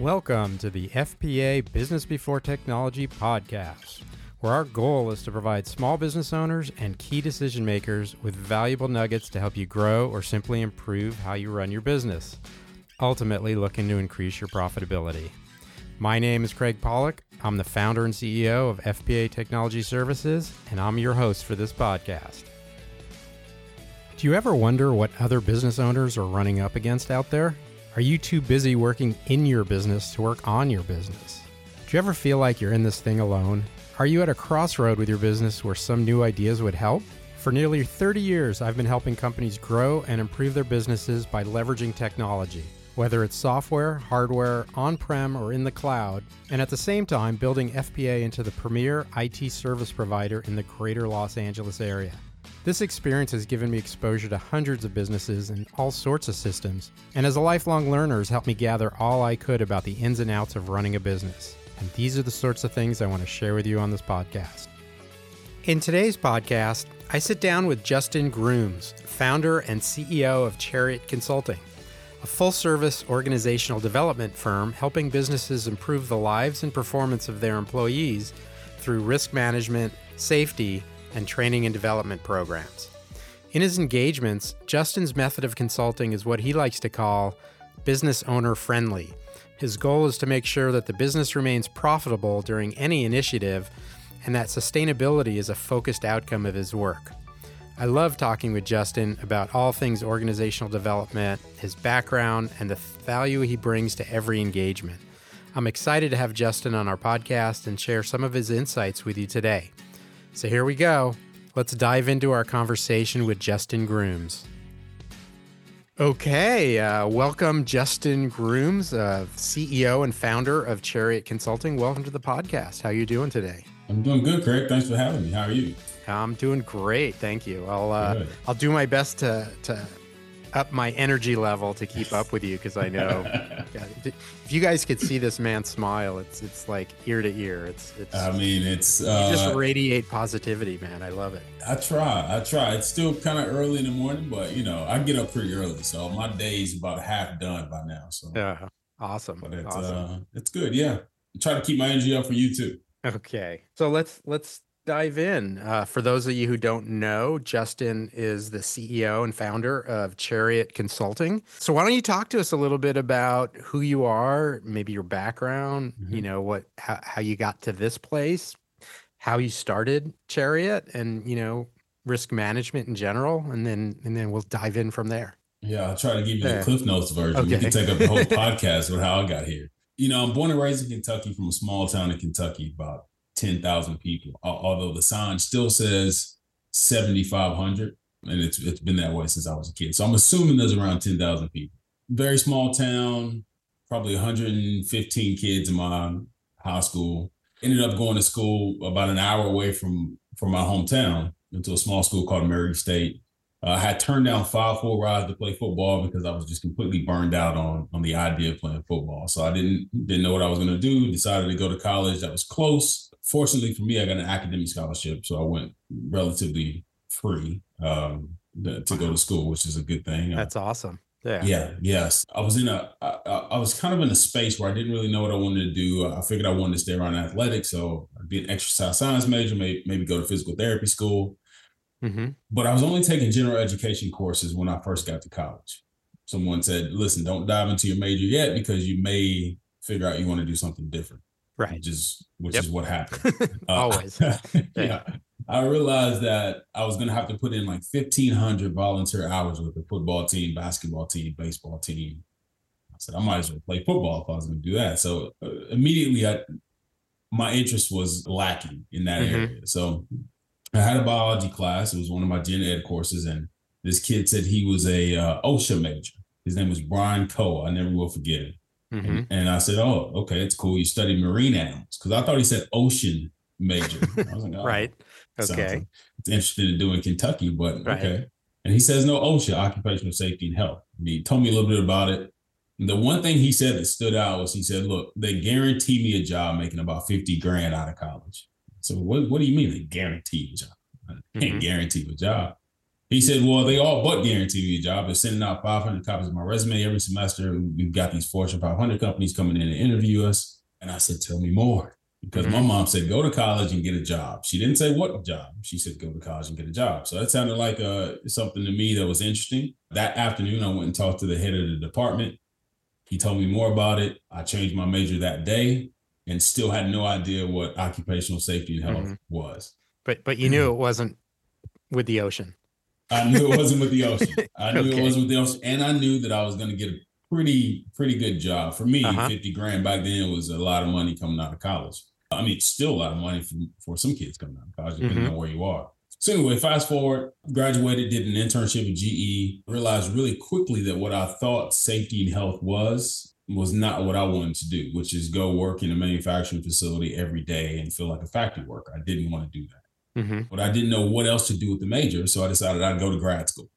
Welcome to the FPA Business Before Technology podcast, where our goal is to provide small business owners and key decision makers with valuable nuggets to help you grow or simply improve how you run your business, ultimately looking to increase your profitability. My name is Craig Pollack. I'm the founder and CEO of FPA Technology Services, and I'm your host for this podcast. Do you ever wonder what other business owners are running up against out there? Are you too busy working in your business to work on your business? Do you ever feel like you're in this thing alone? Are you at a crossroad with your business where some new ideas would help? For nearly 30 years, I've been helping companies grow and improve their businesses by leveraging technology, whether it's software, hardware, on prem, or in the cloud, and at the same time building FPA into the premier IT service provider in the greater Los Angeles area. This experience has given me exposure to hundreds of businesses and all sorts of systems, and as a lifelong learner has helped me gather all I could about the ins and outs of running a business. And these are the sorts of things I want to share with you on this podcast. In today's podcast, I sit down with Justin Grooms, founder and CEO of Chariot Consulting, a full service organizational development firm helping businesses improve the lives and performance of their employees through risk management, safety, and training and development programs. In his engagements, Justin's method of consulting is what he likes to call business owner friendly. His goal is to make sure that the business remains profitable during any initiative and that sustainability is a focused outcome of his work. I love talking with Justin about all things organizational development, his background, and the value he brings to every engagement. I'm excited to have Justin on our podcast and share some of his insights with you today. So here we go. Let's dive into our conversation with Justin Grooms. Okay, uh, welcome, Justin Grooms, uh, CEO and founder of Chariot Consulting. Welcome to the podcast. How are you doing today? I'm doing good, Craig. Thanks for having me. How are you? I'm doing great, thank you. I'll uh, I'll do my best to to up my energy level to keep up with you because I know if you guys could see this man smile, it's it's like ear to ear. It's it's. I mean, it's uh, just radiate positivity, man. I love it. I try, I try. It's still kind of early in the morning, but you know, I get up pretty early, so my day's about half done by now. So yeah, awesome. But it's awesome. uh, it's good. Yeah, I try to keep my energy up for you too. Okay, so let's let's dive in. Uh, for those of you who don't know, Justin is the CEO and founder of Chariot Consulting. So why don't you talk to us a little bit about who you are, maybe your background, mm-hmm. you know, what how, how you got to this place, how you started Chariot, and you know, risk management in general, and then and then we'll dive in from there. Yeah, I'll try to give you the Cliff Notes version. Okay. We can take up the whole podcast with how I got here. You know, I'm born and raised in Kentucky from a small town in Kentucky, about 10,000 people, although the sign still says 7,500. And it's, it's been that way since I was a kid. So I'm assuming there's around 10,000 people. Very small town, probably 115 kids in my high school. Ended up going to school about an hour away from, from my hometown into a small school called Murray State. Uh, I had turned down five full rides to play football because I was just completely burned out on on the idea of playing football. So I didn't didn't know what I was going to do. Decided to go to college that was close fortunately for me, I got an academic scholarship, so I went relatively free um, to, go to school, which is a good thing. That's awesome. Yeah. Yeah. Yes. I was in a. I, I was kind of in a space where I didn't really know what I wanted to do. I figured I wanted to stay around athletics, so I did exercise science major, maybe maybe go to physical therapy school. Mm-hmm. But I was only taking general education courses when I first got to college. Someone said, "Listen, don't dive into your major yet because you may figure out you want to do something different." Right. which is which yep. is what happened. Uh, always. Yeah. I realized that i was going to have to put in like 1500 volunteer hours with the football team basketball team baseball team. I said i might as well play football if i was going to do that. So uh, immediately i my interest was lacking in that mm-hmm. area. So i had a biology class. It was one of my gen ed courses and this kid said he was a uh, osha major. His name was brian coe. I never will forget it Mm-hmm. And, and, I said, "Oh, okay, it's cool. You study marine animals because I thought he said ocean major. I was like, oh, right, okay. Like it's interesting to do in Kentucky, but right. okay." And he says, "No OSHA, occupational safety and health." And he told me a little bit about it. And the one thing he said that stood out was he said, "Look, they guarantee me a job making about fifty grand out of college." So what what do you mean they guarantee a job? I can't mm-hmm. guarantee a job. He said, Well, they all but guarantee me a job. They're sending out 500 copies of my resume every semester. We've got these Fortune 500 companies coming in to interview us. And I said, Tell me more. Because mm-hmm. my mom said, Go to college and get a job. She didn't say what job. She said, Go to college and get a job. So that sounded like uh, something to me that was interesting. That afternoon, I went and talked to the head of the department. He told me more about it. I changed my major that day and still had no idea what occupational safety and health mm-hmm. was. But but you knew it wasn't with the ocean. I knew it wasn't with the ocean. I knew okay. it wasn't with the ocean, and I knew that I was going to get a pretty pretty good job. For me, uh-huh. fifty grand back then was a lot of money coming out of college. I mean, still a lot of money for, for some kids coming out of college, depending mm-hmm. on where you are. So anyway, fast forward, graduated, did an internship at GE, realized really quickly that what I thought safety and health was was not what I wanted to do, which is go work in a manufacturing facility every day and feel like a factory worker. I didn't want to do that. Mm-hmm. But I didn't know what else to do with the major. So I decided I'd go to grad school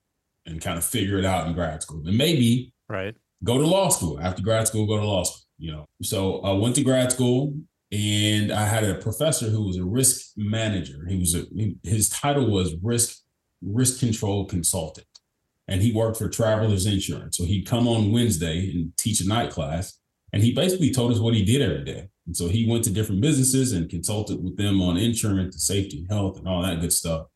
and kind of figure it out in grad school. And maybe right go to law school. After grad school, go to law school, you know. So I went to grad school and I had a professor who was a risk manager. He was a his title was risk risk control consultant. And he worked for Travelers Insurance. So he'd come on Wednesday and teach a night class. And he basically told us what he did every day. And so he went to different businesses and consulted with them on insurance, and safety, and health, and all that good stuff.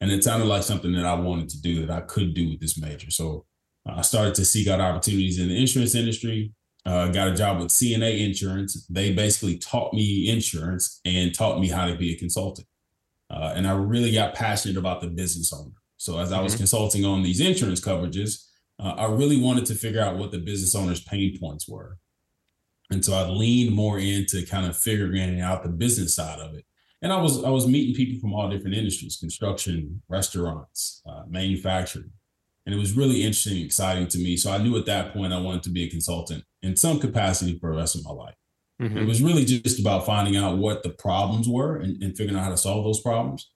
And it sounded like something that I wanted to do that I could do with this major. So I started to seek out opportunities in the insurance industry. Uh, got a job with CNA Insurance. They basically taught me insurance and taught me how to be a consultant. Uh, and I really got passionate about the business owner. So as I was mm-hmm. consulting on these insurance coverages, uh, I really wanted to figure out what the business owner's pain points were. And so I leaned more into kind of figuring out the business side of it. And I was I was meeting people from all different industries: construction, restaurants, uh, manufacturing, and it was really interesting, and exciting to me. So I knew at that point I wanted to be a consultant in some capacity for the rest of my life. Mm-hmm. It was really just about finding out what the problems were and, and figuring out how to solve those problems.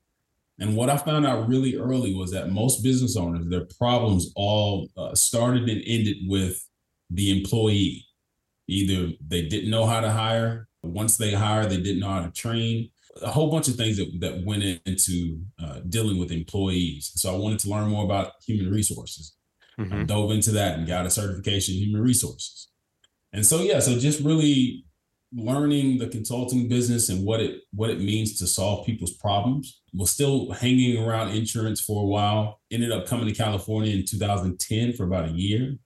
And what I found out really early was that most business owners, their problems all uh, started and ended with the employee Either they didn't know how to hire. Once they hired, they didn't know how to train. A whole bunch of things that, that went into uh, dealing with employees. So I wanted to learn more about human resources. Mm-hmm. I dove into that and got a certification in human resources. And so yeah, so just really learning the consulting business and what it what it means to solve people's problems. Was still hanging around insurance for a while. Ended up coming to California in 2010 for about a year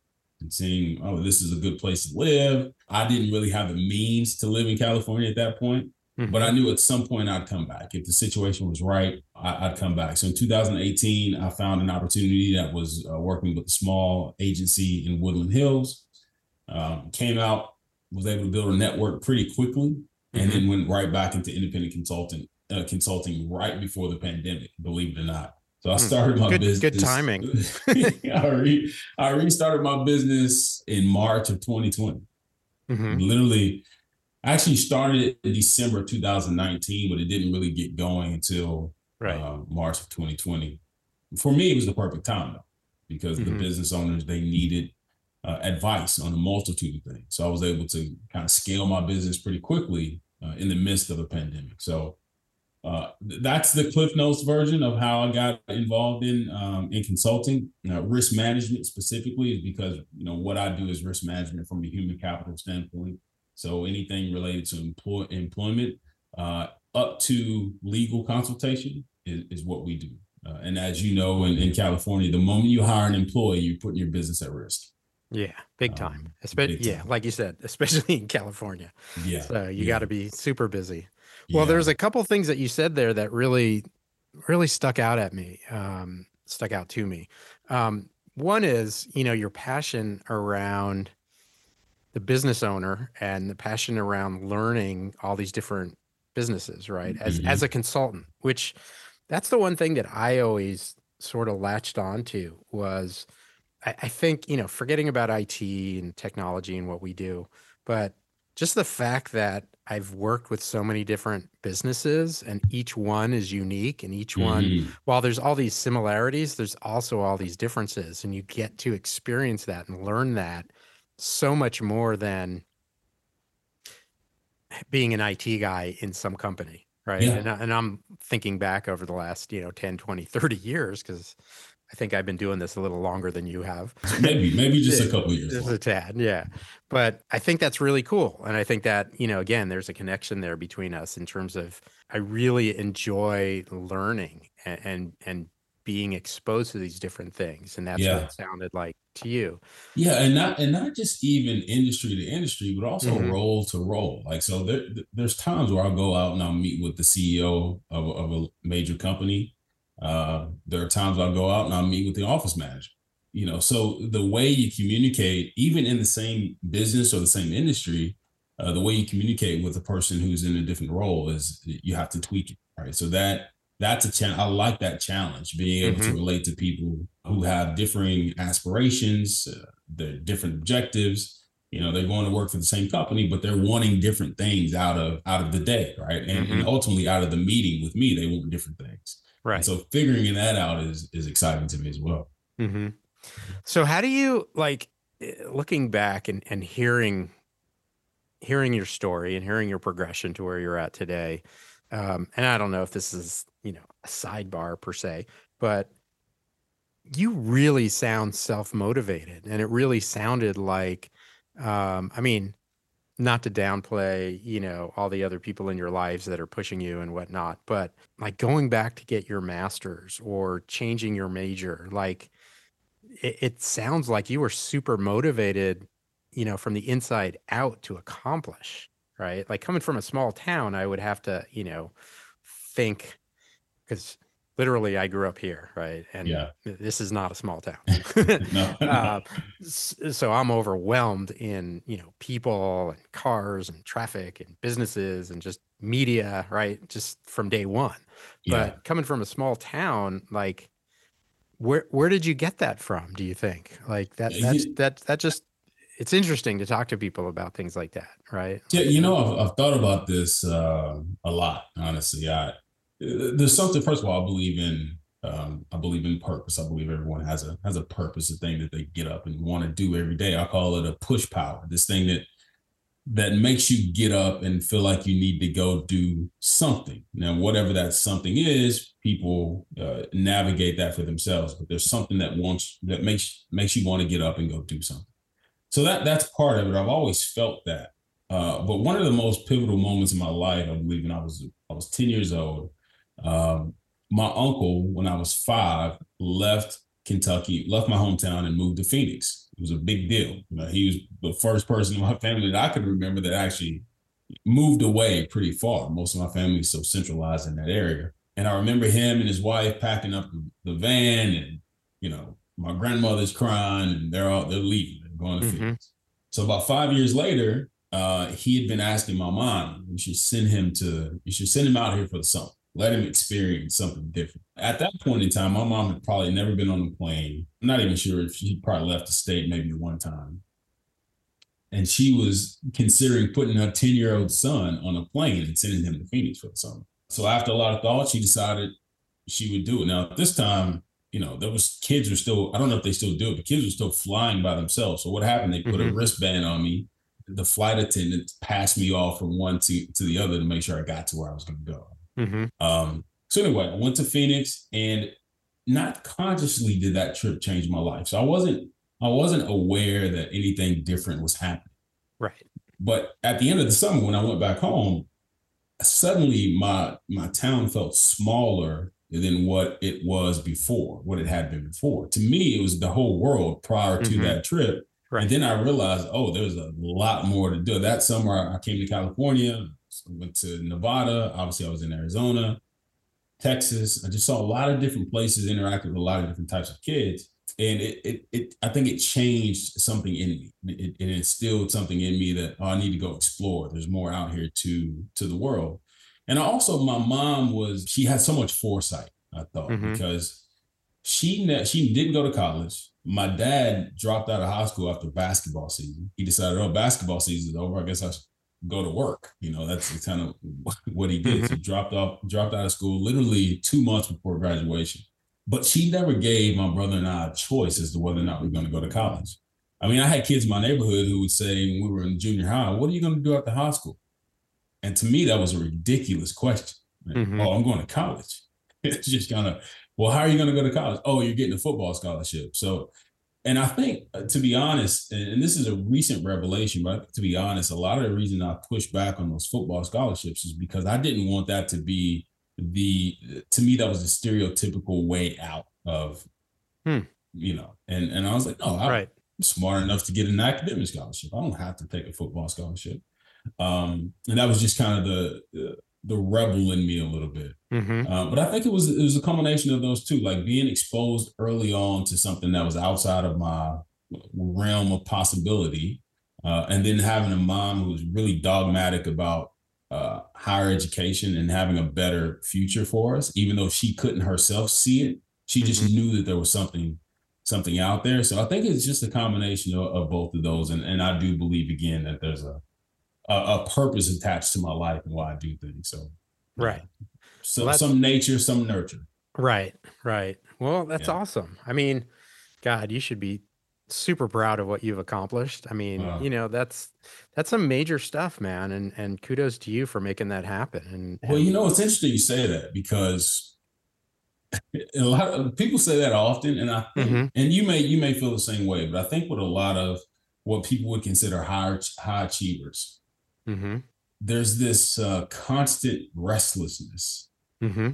and seeing, oh, this is a good place to live. I didn't really have the means to live in California at that point, mm-hmm. but I knew at some point I'd come back. If the situation was right, I, would come back. So in 2018, I found an opportunity that was uh, working with a small agency in Woodland Hills. Um, came out, was able to build a network pretty quickly, mm-hmm. and then went right back into independent consultant uh, consulting right before the pandemic. Believe it or not. So I hmm. started my good, business. Good timing. I, re, I restarted my business in March of 2020. Mm-hmm. Literally, I actually started in December 2019, but it didn't really get going until right. uh, March of 2020. For me, it was the perfect time though, because mm-hmm. the business owners they needed uh, advice on a multitude of things. So I was able to kind of scale my business pretty quickly uh, in the midst of a pandemic. So uh, that's the Cliff Notes version of how I got involved in um, in consulting. risk management specifically is because you know what I do is risk management from a human capital standpoint. So anything related to employ, employment uh, up to legal consultation is, is what we do. Uh, and as you know, in, in California, the moment you hire an employee, you're putting your business at risk. Yeah, big um, time. Um, especially, yeah, like you said, especially in California. Yeah. So you yeah. got to be super busy. Well, yeah. there's a couple things that you said there that really, really stuck out at me, um, stuck out to me. Um, one is, you know, your passion around the business owner and the passion around learning all these different businesses, right? As mm-hmm. as a consultant, which that's the one thing that I always sort of latched onto was I, I think, you know, forgetting about IT and technology and what we do, but just the fact that I've worked with so many different businesses and each one is unique and each one mm-hmm. while there's all these similarities there's also all these differences and you get to experience that and learn that so much more than being an IT guy in some company right yeah. and, and I'm thinking back over the last you know 10 20 30 years cuz I think I've been doing this a little longer than you have. maybe, maybe just a couple years. Just a tad, yeah. But I think that's really cool. And I think that, you know, again, there's a connection there between us in terms of I really enjoy learning and and, and being exposed to these different things. And that's yeah. what it sounded like to you. Yeah, and not and not just even industry to industry, but also mm-hmm. role to role. Like so, there, there's times where I'll go out and I'll meet with the CEO of, of a major company. Uh, there are times I'll go out and I'll meet with the office manager. You know, so the way you communicate, even in the same business or the same industry, uh, the way you communicate with a person who's in a different role is you have to tweak it, right? So that that's a challenge. I like that challenge, being able mm-hmm. to relate to people who have differing aspirations, uh, their different objectives. You know, they're going to work for the same company, but they're wanting different things out of out of the day, right? And, mm-hmm. and ultimately, out of the meeting with me, they want different things. Right. And so figuring that out is is exciting to me as well. Mm-hmm. So how do you like eh, looking back and and hearing hearing your story and hearing your progression to where you're at today? Um, and I don't know if this is you know a sidebar per se, but you really sound self motivated, and it really sounded like, um, I mean, not to downplay, you know, all the other people in your lives that are pushing you and whatnot, but like going back to get your master's or changing your major, like it, it sounds like you were super motivated, you know, from the inside out to accomplish, right? Like coming from a small town, I would have to, you know, think because literally I grew up here, right? And yeah. this is not a small town. uh, so I'm overwhelmed in, you know, people and cars and traffic and businesses and just media, right? Just from day one. Yeah. But coming from a small town, like where where did you get that from, do you think? Like that that's that that just it's interesting to talk to people about things like that, right? Yeah, you know, I've, I've thought about this uh, a lot, honestly. I there's something. First of all, I believe in. Um, I believe in purpose. I believe everyone has a has a purpose, a thing that they get up and want to do every day. I call it a push power. This thing that that makes you get up and feel like you need to go do something. Now, whatever that something is, people uh, navigate that for themselves. But there's something that wants that makes makes you want to get up and go do something. So that that's part of it. I've always felt that. Uh, but one of the most pivotal moments in my life, I believe, when I was I was 10 years old, um, my uncle, when I was five, left Kentucky, left my hometown, and moved to Phoenix. It was a big deal. You know, he was the first person in my family that I could remember that actually moved away pretty far. Most of my family is so centralized in that area. And I remember him and his wife packing up the, the van, and you know, my grandmother's crying, and they're all they're leaving, they're going to mm-hmm. Phoenix. So about five years later, uh, he had been asking my mom, "You should send him to, you should send him out here for the summer." Let him experience something different. At that point in time, my mom had probably never been on a plane. I'm not even sure if she probably left the state maybe one time. And she was considering putting her 10 year old son on a plane and sending him to Phoenix for the summer. So after a lot of thought, she decided she would do it. Now, this time, you know, there was kids were still, I don't know if they still do it, but kids were still flying by themselves. So what happened? They put mm-hmm. a wristband on me. The flight attendant passed me off from one to, to the other to make sure I got to where I was going to go. Mm-hmm. Um, so anyway, I went to Phoenix and not consciously did that trip change my life. So I wasn't I wasn't aware that anything different was happening. Right. But at the end of the summer, when I went back home, suddenly my my town felt smaller than what it was before, what it had been before. To me, it was the whole world prior to mm-hmm. that trip. Right. And then I realized, oh, there's a lot more to do. That summer, I came to California. I went to Nevada. Obviously, I was in Arizona, Texas. I just saw a lot of different places, interacted with a lot of different types of kids. And it, it, it I think it changed something in me. It, it instilled something in me that oh, I need to go explore. There's more out here to to the world. And I also, my mom was she had so much foresight. I thought mm-hmm. because she ne- she didn't go to college. My dad dropped out of high school after basketball season. He decided, oh, basketball season is over. I guess I should go to work. You know, that's kind of what he did. Mm-hmm. He dropped off, dropped out of school literally two months before graduation. But she never gave my brother and I a choice as to whether or not we are going to go to college. I mean, I had kids in my neighborhood who would say when we were in junior high, "What are you going to do after high school?" And to me, that was a ridiculous question. Mm-hmm. Oh, I'm going to college. It's just kind of well, how are you going to go to college? Oh, you're getting a football scholarship. So, and I think, uh, to be honest, and this is a recent revelation, but to be honest, a lot of the reason I pushed back on those football scholarships is because I didn't want that to be the, to me, that was the stereotypical way out of, hmm. you know, and and I was like, oh, I, right. I'm smart enough to get an academic scholarship. I don't have to take a football scholarship. Um, and that was just kind of the, the the rebel in me a little bit. Mm-hmm. Uh, but I think it was it was a combination of those two, like being exposed early on to something that was outside of my realm of possibility, uh, and then having a mom who was really dogmatic about uh, higher education and having a better future for us, even though she couldn't herself see it. She just mm-hmm. knew that there was something something out there. So I think it's just a combination of, of both of those, and and I do believe again that there's a a, a, purpose attached to my life and why I do things. So, right. So well, some nature, some nurture. Right. Right. Well, that's yeah. awesome. I mean, God, you should be super proud of what you've accomplished. I mean, uh, you know, that's that's some major stuff, man. And and kudos to you for making that happen. And, and well, you know, it's interesting you say that because a lot of people say that often, and I think, mm-hmm. and you may you may feel the same way, but I think with a lot of what people would consider high high achievers, Mm-hmm. There's this uh, constant restlessness. Mm-hmm.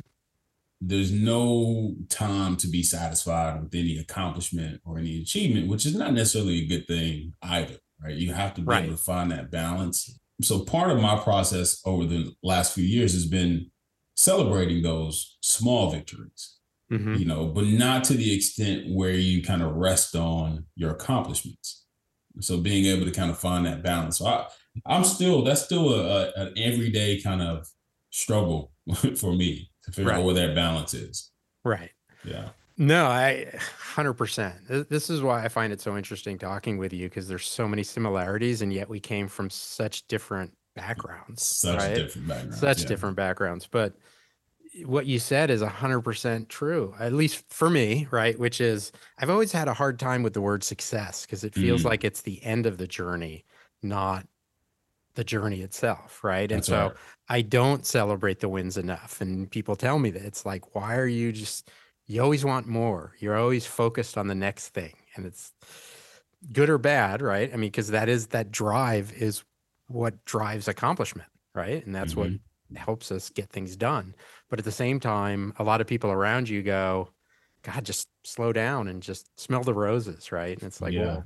There's no time to be satisfied with any accomplishment or any achievement, which is not necessarily a good thing either, right? You have to be right. able to find that balance. So part of my process over the last few years has been celebrating those small victories. Mm-hmm. you know, but not to the extent where you kind of rest on your accomplishments. So being able to kind of find that balance. So I, I'm still that's still a, a an everyday kind of struggle for me to figure right. out where that balance is. Right. Yeah. No, I 100%. This is why I find it so interesting talking with you because there's so many similarities and yet we came from such different backgrounds. Such right? different backgrounds. Such yeah. different backgrounds, but what you said is 100% true at least for me right which is i've always had a hard time with the word success because it feels mm. like it's the end of the journey not the journey itself, right? And so right. I don't celebrate the wins enough. And people tell me that it's like, why are you just, you always want more. You're always focused on the next thing. And it's good or bad, right? I mean, because that is, that drive is what drives accomplishment, right? And that's mm-hmm. what helps us get things done. But at the same time, a lot of people around you go, God, just slow down and just smell the roses, right? And it's like, yeah. well,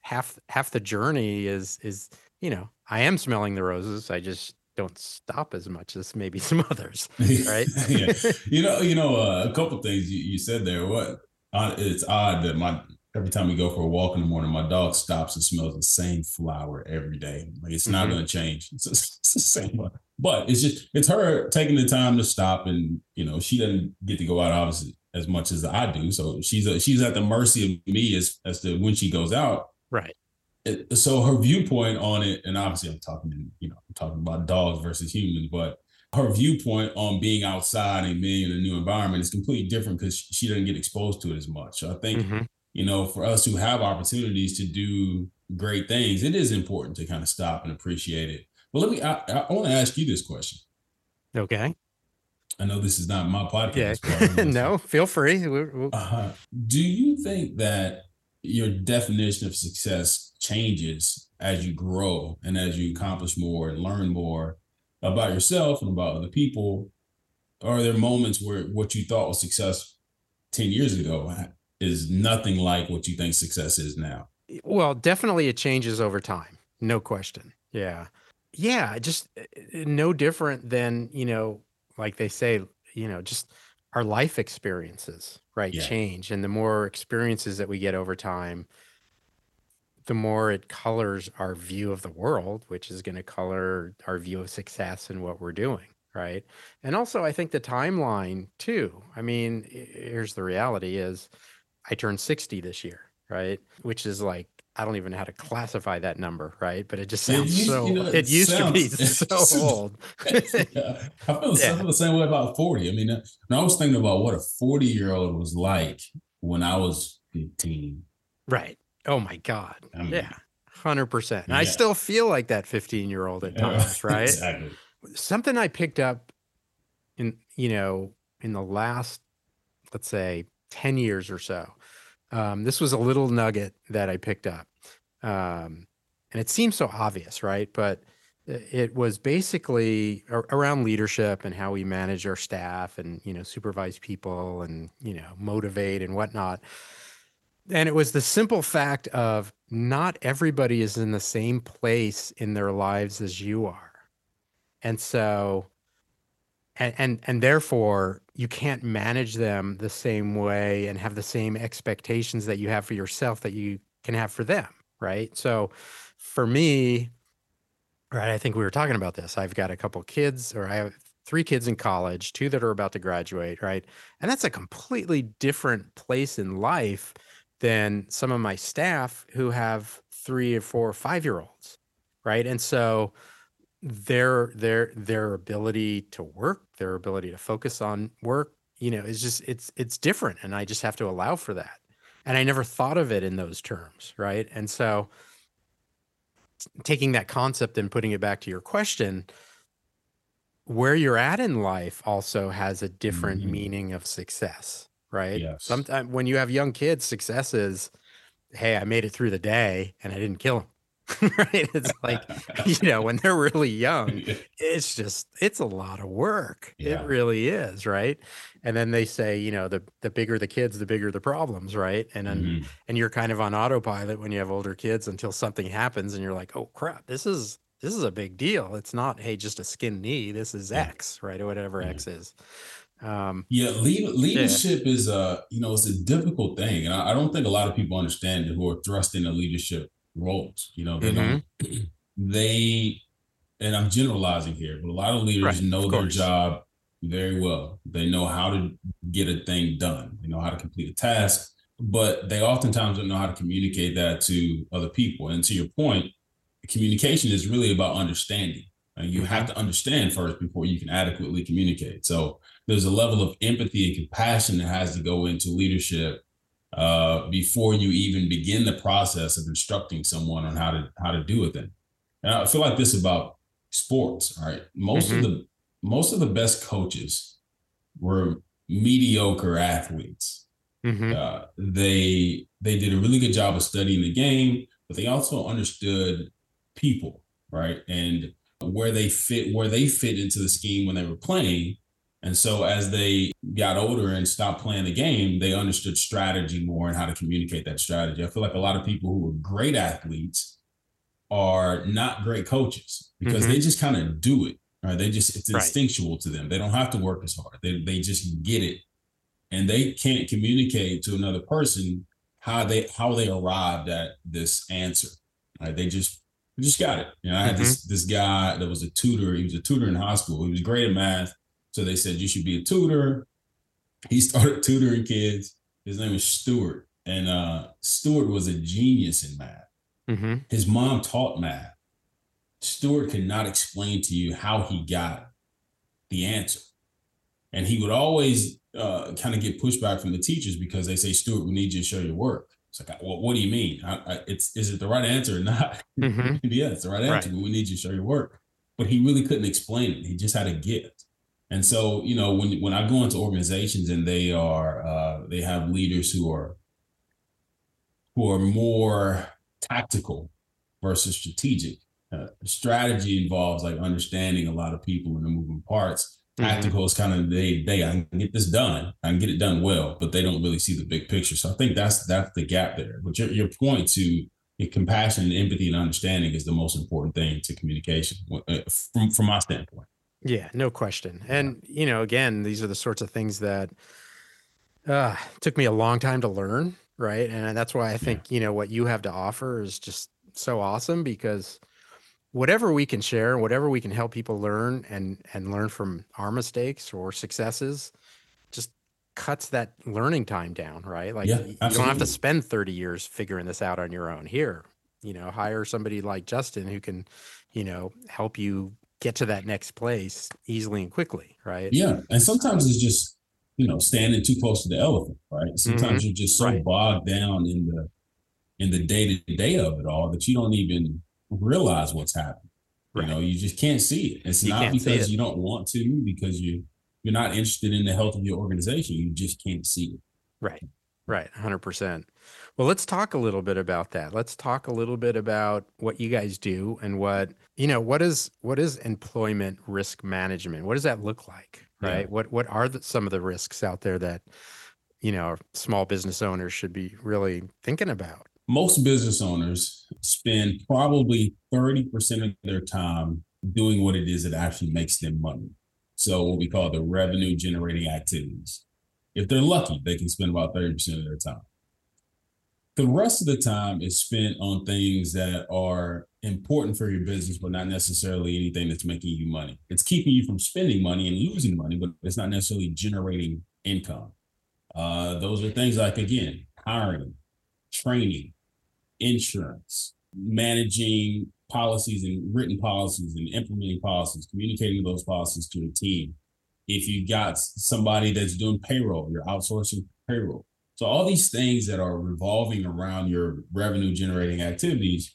half half the journey is is you know, I am smelling the roses. I just don't stop as much as maybe some others, right? yeah. You know, you know, uh, a couple things you, you said there. What uh, it's odd that my every time we go for a walk in the morning, my dog stops and smells the same flower every day. Like it's not mm-hmm. going to change. It's, it's, the same one, but it's just it's her taking the time to stop, and you know she doesn't get to go out obviously as much as I do. So she's a, she's at the mercy of me as as to when she goes out. Right so her viewpoint on it, and obviously I'm talking, you know, I'm talking about dogs versus humans, but her viewpoint on being outside and being in a new environment is completely different because she doesn't get exposed to it as much. So I think, mm-hmm. you know, for us who have opportunities to do great things, it is important to kind of stop and appreciate it. But let me, I, I want to ask you this question. Okay. I know this is not my podcast. Yeah. no, feel free. Uh-huh. Do you think that your definition of success changes as you grow and as you accomplish more and learn more about yourself and about other people? Are there moments where what you thought was success 10 years ago is nothing like what you think success is now? Well, definitely it changes over time. No question. Yeah. Yeah. Just eh, eh, no different than, you know, like they say, you know, just our life experiences, right? Yeah. Change. And the more experiences that we get over time, the more it colors our view of the world, which is going to color our view of success and what we're doing. Right. And also, I think the timeline too. I mean, here's the reality is I turned 60 this year, right? Which is like, I don't even know how to classify that number, right? But it just sounds it used, so. You know, it, it used sounds, to be so old. yeah. I, feel, yeah. The same way about 40. I mean, uh, I was thinking about what a 40 year old was like when I was 15. Right. Oh my God. I mean, yeah. 100%. And yeah. I still feel like that 15 year old at times, right? Exactly. Something I picked up in, you know, in the last let's say 10 years or so. Um, this was a little nugget that I picked up. Um, and it seems so obvious, right? But it was basically around leadership and how we manage our staff and you know supervise people and you know motivate and whatnot and it was the simple fact of not everybody is in the same place in their lives as you are. And so and and, and therefore you can't manage them the same way and have the same expectations that you have for yourself that you can have for them right? So for me right i think we were talking about this. I've got a couple kids or i have three kids in college two that are about to graduate right? And that's a completely different place in life than some of my staff who have three or four or five year olds right? And so their their their ability to work their ability to focus on work you know is just it's it's different and i just have to allow for that. And i never thought of it in those terms right? And so taking that concept and putting it back to your question, where you're at in life also has a different mm-hmm. meaning of success, right? Yes. Sometimes when you have young kids, success is, hey, I made it through the day and I didn't kill them. right? It's like, you know, when they're really young, it's just, it's a lot of work. Yeah. It really is. Right. And then they say, you know, the, the bigger the kids, the bigger the problems. Right. And then, mm-hmm. and you're kind of on autopilot when you have older kids until something happens and you're like, oh crap, this is, this is a big deal. It's not, hey, just a skin knee. This is X, right? Or whatever yeah. X is. Um, yeah, lead, leadership yeah. is a you know it's a difficult thing, and I, I, don't think a lot of people understand who are thrust into leadership roles. You know, they mm-hmm. don't they and I'm generalizing here, but a lot of leaders right, know of their job very well. They know how to get a thing done. They know how to complete a task, but they oftentimes don't know how to communicate that to other people. And to your point, communication is really about understanding. You mm-hmm. have to understand first before you can adequately communicate. So there's a level of empathy and compassion that has to go into leadership uh, before you even begin the process of instructing someone on how to how to do a thing. And I feel like this about sports. Right, most mm-hmm. of the most of the best coaches were mediocre athletes. Mm-hmm. Uh, they they did a really good job of studying the game, but they also understood people, right, and where they fit where they fit into the scheme when they were playing and so as they got older and stopped playing the game, they understood strategy more and how to communicate that strategy. I feel like a lot of people who are great athletes are not great coaches because mm-hmm. they just kind of do it. Right. They just it's right. instinctual to them. They don't have to work as hard. They they just get it. And they can't communicate to another person how they how they arrived at this answer. Right. They just they just got it. You know, I had mm-hmm. this this guy that was a tutor. He was a tutor in high school. He was great at math so they said you should be a tutor. He started tutoring kids. His name is Stuart, and uh, Stuart was a genius in math. Mm-hmm. His mom taught math. Stuart could not explain to you how he got the answer, and he would always uh, kind of get pushback from the teachers because they say, "Stuart, we need you to show your work." It's like, well, what do you mean? I, I, it's is it the right answer or not? Mm-hmm. yeah, it's the right answer, right. but we need you to show your work. But he really couldn't explain it. He just had a gift. And so, you know, when when I go into organizations and they are uh, they have leaders who are who are more tactical versus strategic. Uh, strategy involves like understanding a lot of people and the moving parts. Mm-hmm. Tactical is kind of they they I can get this done, I can get it done well, but they don't really see the big picture. So I think that's that's the gap there. But your your point to compassion and empathy and understanding is the most important thing to communication uh, from from my standpoint. Yeah, no question. And you know, again, these are the sorts of things that uh, took me a long time to learn, right? And that's why I think you know what you have to offer is just so awesome because whatever we can share, whatever we can help people learn and and learn from our mistakes or successes, just cuts that learning time down, right? Like yeah, you don't have to spend 30 years figuring this out on your own. Here, you know, hire somebody like Justin who can, you know, help you get to that next place easily and quickly, right? Yeah. And sometimes it's just, you know, standing too close to the elephant, right? Sometimes mm-hmm. you're just so right. bogged down in the in the day to day of it all that you don't even realize what's happening. Right. You know, you just can't see it. It's you not because you don't want to, because you you're not interested in the health of your organization, you just can't see it. Right. Right. 100%. Well, let's talk a little bit about that. Let's talk a little bit about what you guys do and what, you know, what is what is employment risk management? What does that look like? Right? Yeah. What what are the, some of the risks out there that, you know, small business owners should be really thinking about? Most business owners spend probably 30% of their time doing what it is that actually makes them money. So what we call the revenue generating activities. If they're lucky, they can spend about 30% of their time. The rest of the time is spent on things that are important for your business, but not necessarily anything that's making you money. It's keeping you from spending money and losing money, but it's not necessarily generating income. Uh, those are things like, again, hiring, training, insurance, managing policies and written policies and implementing policies, communicating those policies to a team. If you got somebody that's doing payroll, you're outsourcing payroll. So all these things that are revolving around your revenue generating activities,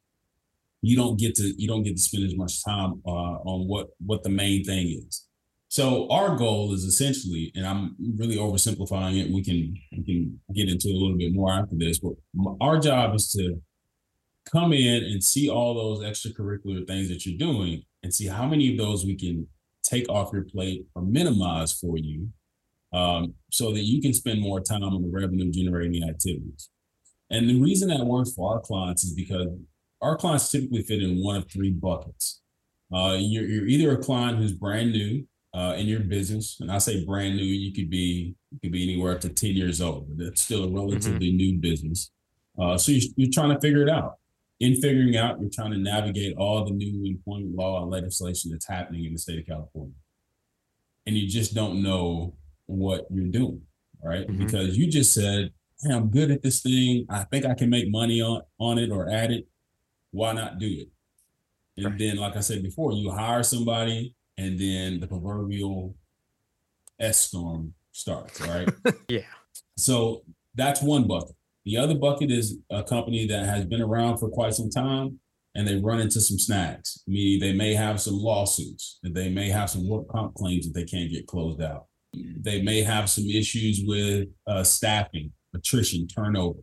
you don't get to you don't get to spend as much time uh, on what what the main thing is. So our goal is essentially, and I'm really oversimplifying it. We can we can get into a little bit more after this, but our job is to come in and see all those extracurricular things that you're doing and see how many of those we can take off your plate or minimize for you um, so that you can spend more time on the revenue generating activities. And the reason that works for our clients is because our clients typically fit in one of three buckets. Uh, you're, you're either a client who's brand new uh, in your business, and I say brand new, you could be you could be anywhere up to ten years old. But that's still a relatively mm-hmm. new business. Uh, so you're, you're trying to figure it out. In figuring out, you're trying to navigate all the new employment law and legislation that's happening in the state of California, and you just don't know what you're doing, right? Mm-hmm. Because you just said, hey, I'm good at this thing. I think I can make money on, on it or at it. Why not do it? And right. then, like I said before, you hire somebody and then the proverbial S storm starts, right? yeah. So that's one bucket. The other bucket is a company that has been around for quite some time and they run into some snags. Meaning they may have some lawsuits, they may have some work comp claims that they can't get closed out. They may have some issues with uh, staffing, attrition, turnover,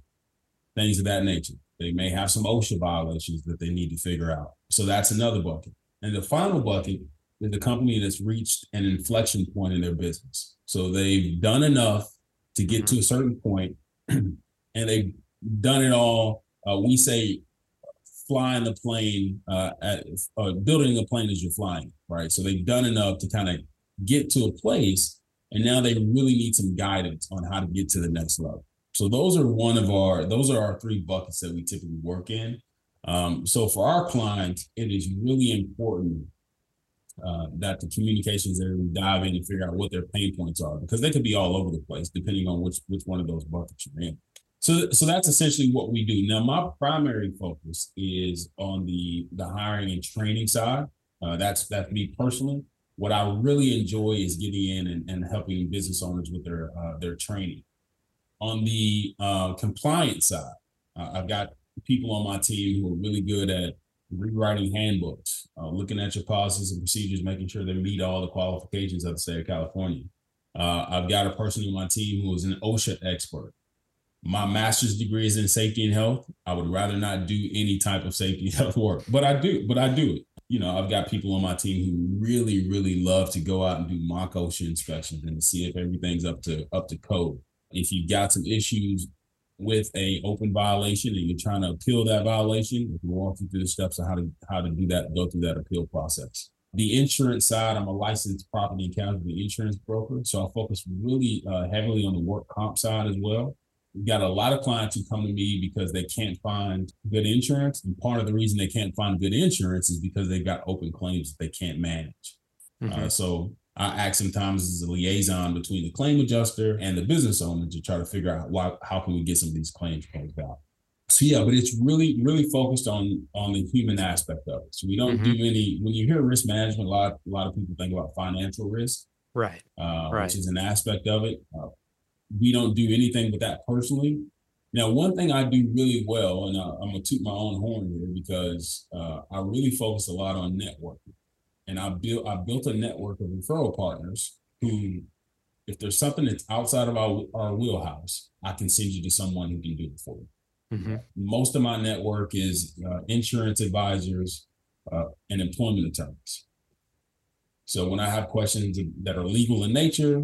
things of that nature. They may have some OSHA violations that they need to figure out. So that's another bucket. And the final bucket is the company that's reached an inflection point in their business. So they've done enough to get to a certain point, and they've done it all. Uh, we say flying the plane, uh, at, uh, building a plane as you're flying, right? So they've done enough to kind of get to a place and now they really need some guidance on how to get to the next level. So those are one of our those are our three buckets that we typically work in. Um, so for our clients, it is really important uh, that the communications there we dive in and figure out what their pain points are because they could be all over the place depending on which which one of those buckets you're in. So so that's essentially what we do. Now my primary focus is on the the hiring and training side. Uh, that's that's me personally what I really enjoy is getting in and, and helping business owners with their uh, their training. On the uh, compliance side, uh, I've got people on my team who are really good at rewriting handbooks, uh, looking at your policies and procedures, making sure they meet all the qualifications of the state of California. Uh, I've got a person on my team who is an OSHA expert. My master's degree is in safety and health. I would rather not do any type of safety and health work, but I do, but I do it you know, I've got people on my team who really, really love to go out and do mock OSHA inspections and see if everything's up to up to code. If you've got some issues with a open violation and you're trying to appeal that violation, we walk you through the steps of how to how to do that, go through that appeal process. The insurance side, I'm a licensed property and casualty insurance broker, so I focus really uh, heavily on the work comp side as well. We've got a lot of clients who come to me because they can't find good insurance. And part of the reason they can't find good insurance is because they've got open claims that they can't manage. Mm-hmm. Uh, so I act sometimes as a liaison between the claim adjuster and the business owner to try to figure out why, how can we get some of these claims closed out. So yeah, but it's really, really focused on on the human aspect of it. So we don't mm-hmm. do any. When you hear risk management, a lot a lot of people think about financial risk, right? Uh, right. Which is an aspect of it. Uh, we don't do anything with that personally. Now, one thing I do really well, and I, am gonna toot my own horn here because uh, I really focus a lot on networking, and I built I built a network of referral partners who if there's something that's outside of our, our wheelhouse, I can send you to someone who can do it for you. Mm-hmm. Most of my network is uh, insurance advisors uh, and employment attorneys. So when I have questions that are legal in nature,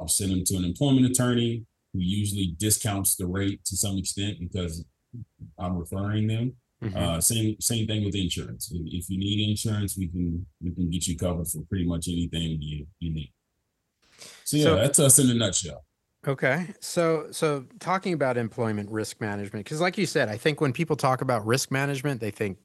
I'll send them to an employment attorney who usually discounts the rate to some extent because I'm referring them. Mm-hmm. Uh, same same thing with insurance. If you need insurance, we can we can get you covered for pretty much anything you you need. So yeah, so, that's us in a nutshell. Okay. So so talking about employment risk management cuz like you said, I think when people talk about risk management, they think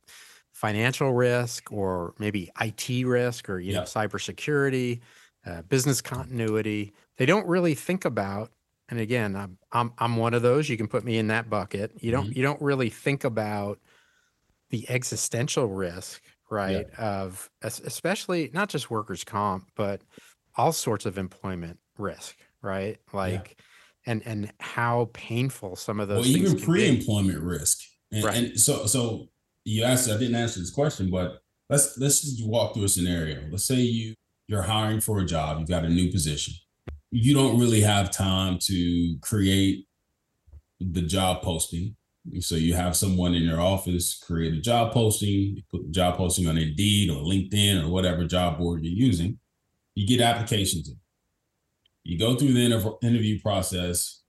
financial risk or maybe IT risk or you yeah. know cybersecurity, uh, business continuity. They don't really think about and again, I'm I'm I'm one of those. You can put me in that bucket. You don't mm-hmm. you don't really think about the existential risk, right? Yeah. Of especially not just workers' comp, but all sorts of employment risk, right? Like, yeah. and and how painful some of those. Well, even pre-employment risk, and, right. and so so you asked. I didn't answer this question, but let's let's just walk through a scenario. Let's say you you're hiring for a job. You've got a new position. You don't really have time to create the job posting. So you have someone in your office create a job posting, put the job posting on Indeed or LinkedIn or whatever job board you're using. You get applications in. You go through the inter- interview process.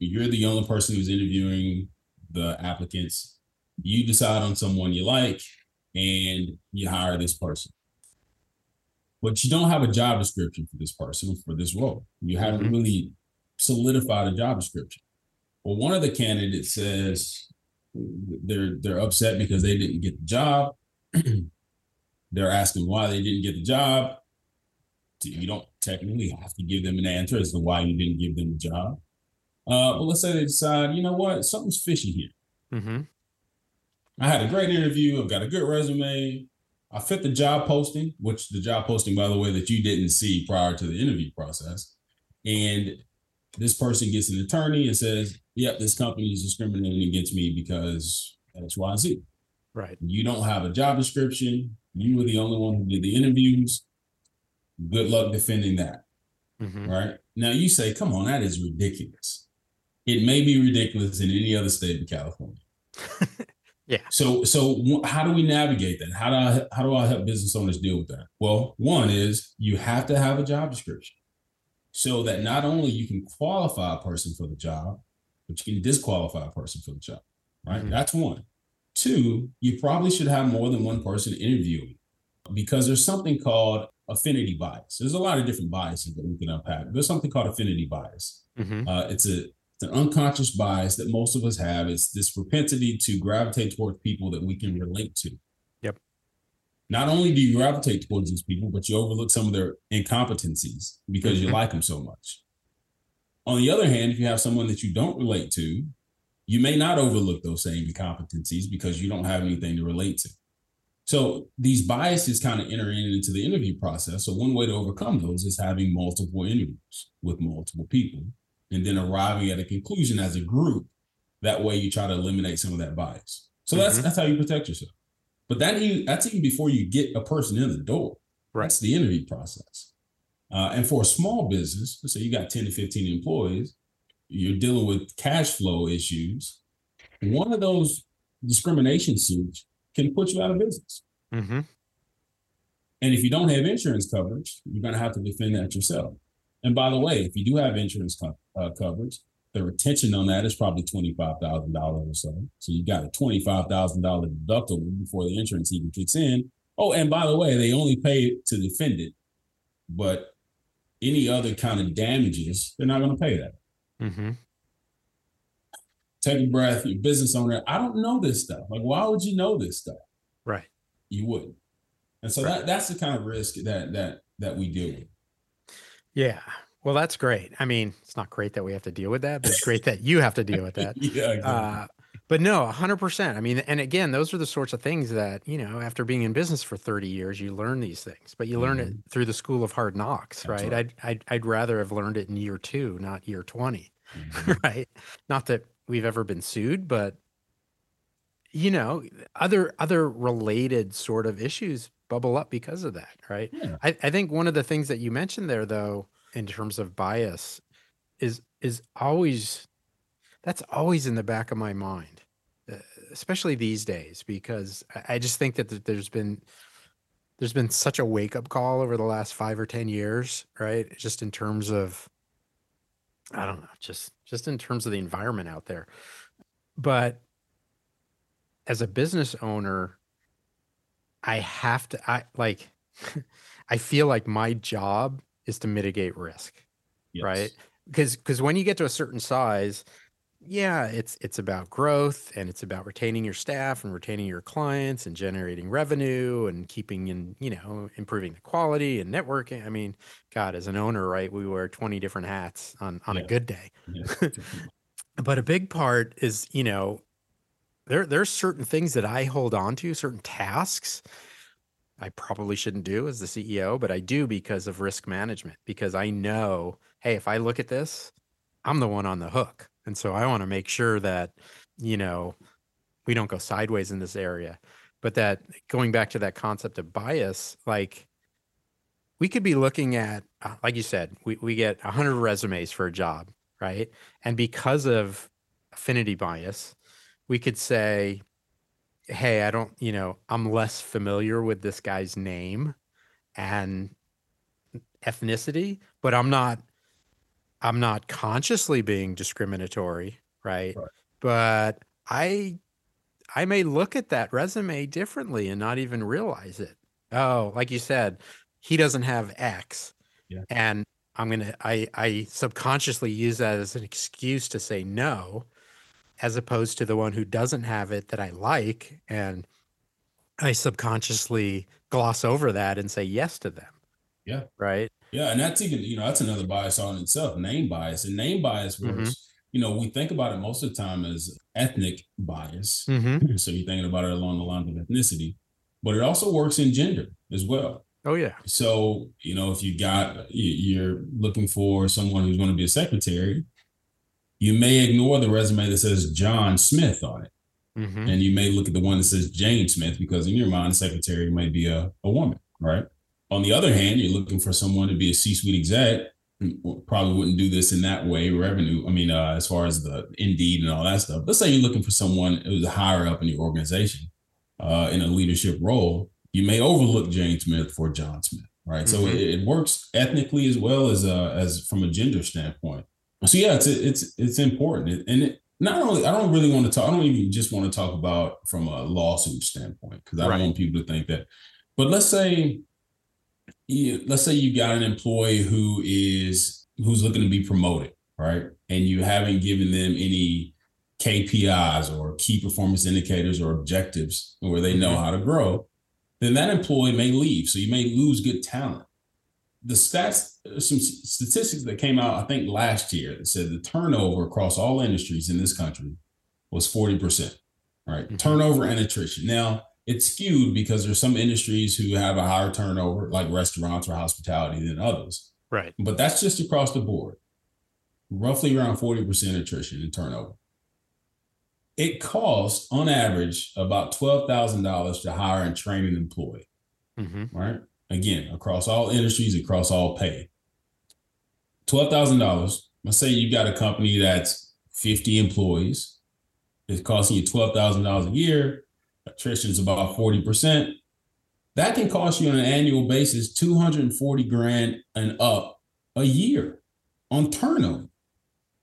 You're the only person who's interviewing the applicants. You decide on someone you like and you hire this person. But you don't have a job description for this person for this role. You haven't mm-hmm. really solidified a job description. Well, one of the candidates says they're they're upset because they didn't get the job. they're asking why they didn't get the job. You don't technically have to give them an answer as to why you didn't give them the job. Uh, but let's say they decide, you know what, something's fishy here. Mm-hmm. I had a great interview. I've got a good resume. I fit the job posting, which the job posting, by the way, that you didn't see prior to the interview process. And this person gets an attorney and says, yep, this company is discriminating against me because X, Y, Z. Right. You don't have a job description. You were the only one who did the interviews. Good luck defending that. Mm-hmm. Right. Now you say, come on, that is ridiculous. It may be ridiculous in any other state of California. yeah. So so how do we navigate that? How do I how do I help business owners deal with that? Well, one is you have to have a job description so that not only you can qualify a person for the job, but you can disqualify a person for the job. Right. Mm-hmm. That's one. Two, you probably should have more than one person interviewing because there's something called affinity bias. There's a lot of different biases that we can unpack. There's something called affinity bias. Mm-hmm. Uh, it's a an unconscious bias that most of us have. It's this propensity to gravitate towards people that we can relate to. Yep. Not only do you gravitate towards these people, but you overlook some of their incompetencies because mm-hmm. you like them so much. On the other hand, if you have someone that you don't relate to, you may not overlook those same incompetencies because you don't have anything to relate to. So these biases kind of enter into the interview process. So one way to overcome those is having multiple interviews with multiple people and then arriving at a conclusion as a group. That way you try to eliminate some of that bias. So mm-hmm. that's that's how you protect yourself. But that that's even before you get a person in the door. Right. That's the interview process. Uh, and for a small business, let's say you got 10 to 15 employees, you're dealing with cash flow issues. One of those discrimination suits can put you out of business. Mm-hmm. And if you don't have insurance coverage, you're going to have to defend that yourself. And by the way, if you do have insurance co- uh, coverage, the retention on that is probably $25,000 or so. So you got a $25,000 deductible before the insurance even kicks in. Oh, and by the way, they only pay to defend it, but any other kind of damages, they're not going to pay that. Mm-hmm take a breath, business owner. I don't know this stuff. Like, why would you know this stuff? Right. You wouldn't. And so right. that that's the kind of risk that that that we deal with. Yeah. Well, that's great. I mean, it's not great that we have to deal with that, but it's great that you have to deal with that. yeah. Exactly. Uh, but no, 100%. I mean, and again, those are the sorts of things that, you know, after being in business for 30 years, you learn these things, but you mm-hmm. learn it mm-hmm. through the school of hard knocks, right? right? I'd, I'd, I'd rather have learned it in year two, not year 20, mm-hmm. right? Not that we've ever been sued, but you know, other other related sort of issues bubble up because of that, right? Yeah. I, I think one of the things that you mentioned there though, in terms of bias is is always that's always in the back of my mind, uh, especially these days, because I, I just think that there's been there's been such a wake up call over the last five or ten years, right? Just in terms of I don't know, just just in terms of the environment out there. But as a business owner, I have to I like I feel like my job is to mitigate risk. Yes. Right? Because because when you get to a certain size, yeah, it's it's about growth and it's about retaining your staff and retaining your clients and generating revenue and keeping in, you know, improving the quality and networking. I mean, God, as an owner, right, we wear 20 different hats on on yeah. a good day. Yeah. but a big part is, you know, there there's certain things that I hold on to, certain tasks I probably shouldn't do as the CEO, but I do because of risk management, because I know, hey, if I look at this, I'm the one on the hook. And so I want to make sure that, you know, we don't go sideways in this area. But that going back to that concept of bias, like we could be looking at, uh, like you said, we, we get 100 resumes for a job, right? And because of affinity bias, we could say, hey, I don't, you know, I'm less familiar with this guy's name and ethnicity, but I'm not I'm not consciously being discriminatory, right? right? But I I may look at that resume differently and not even realize it. Oh, like you said, he doesn't have X. Yeah. And I'm gonna I I subconsciously use that as an excuse to say no as opposed to the one who doesn't have it that I like. And I subconsciously gloss over that and say yes to them. Yeah. Right. Yeah. And that's even, you know, that's another bias on itself, name bias. And name bias works, mm-hmm. you know, we think about it most of the time as ethnic bias. Mm-hmm. So you're thinking about it along the lines of ethnicity, but it also works in gender as well. Oh yeah. So you know, if you got you're looking for someone who's going to be a secretary, you may ignore the resume that says John Smith on it. Mm-hmm. And you may look at the one that says Jane Smith because in your mind, the secretary might be a, a woman, right? On the other hand, you're looking for someone to be a C-suite exec. Probably wouldn't do this in that way. Revenue, I mean, uh, as far as the Indeed and all that stuff. Let's say you're looking for someone who's higher up in your organization uh, in a leadership role. You may overlook Jane Smith for John Smith, right? Mm-hmm. So it, it, works ethnically as well as uh, as from a gender standpoint. So yeah, it's it's it's important, and it, not only I don't really want to talk. I don't even just want to talk about from a lawsuit standpoint because I don't want people to think that. But let's say, let's say you got an employee who is who's looking to be promoted, right? And you haven't given them any KPIs or key performance indicators or objectives where they know mm-hmm. how to grow. Then that employee may leave, so you may lose good talent the stats, some statistics that came out, I think last year that said the turnover across all industries in this country was 40%, right? Mm-hmm. Turnover and attrition. Now, it's skewed because there's some industries who have a higher turnover, like restaurants or hospitality, than others. Right. But that's just across the board. Roughly around 40% attrition and turnover. It costs, on average, about $12,000 to hire and train an employee. Mm-hmm. Right again, across all industries, across all pay. $12,000. Let's say you've got a company that's 50 employees. It's costing you $12,000 a year. Attrition is about 40%. That can cost you on an annual basis 240 grand and up a year on turnover.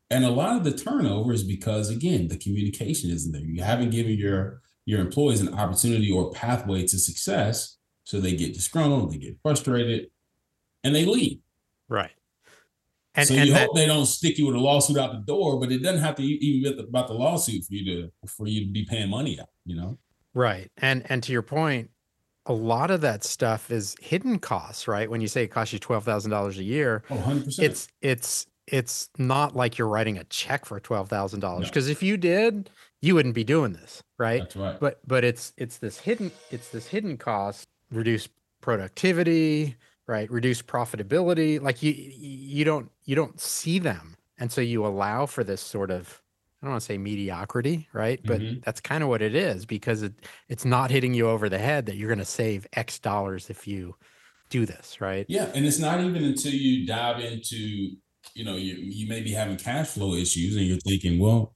And a lot of the turnover is because again, the communication isn't there. You haven't given your your employees an opportunity or pathway to success so they get disgruntled, they get frustrated, and they leave. Right. And, so and you that, hope they don't stick you with a lawsuit out the door, but it doesn't have to even be about the lawsuit for you to for you to be paying money out. You know. Right. And and to your point, a lot of that stuff is hidden costs, right? When you say it costs you twelve thousand dollars a year, oh, 100%. it's it's it's not like you're writing a check for twelve thousand dollars. Because if you did, you wouldn't be doing this, right? That's right. But but it's it's this hidden it's this hidden cost reduce productivity, right? Reduce profitability. Like you you don't you don't see them. And so you allow for this sort of I don't want to say mediocrity, right? But mm-hmm. that's kind of what it is because it it's not hitting you over the head that you're going to save X dollars if you do this, right? Yeah, and it's not even until you dive into, you know, you you may be having cash flow issues, and you're thinking, well,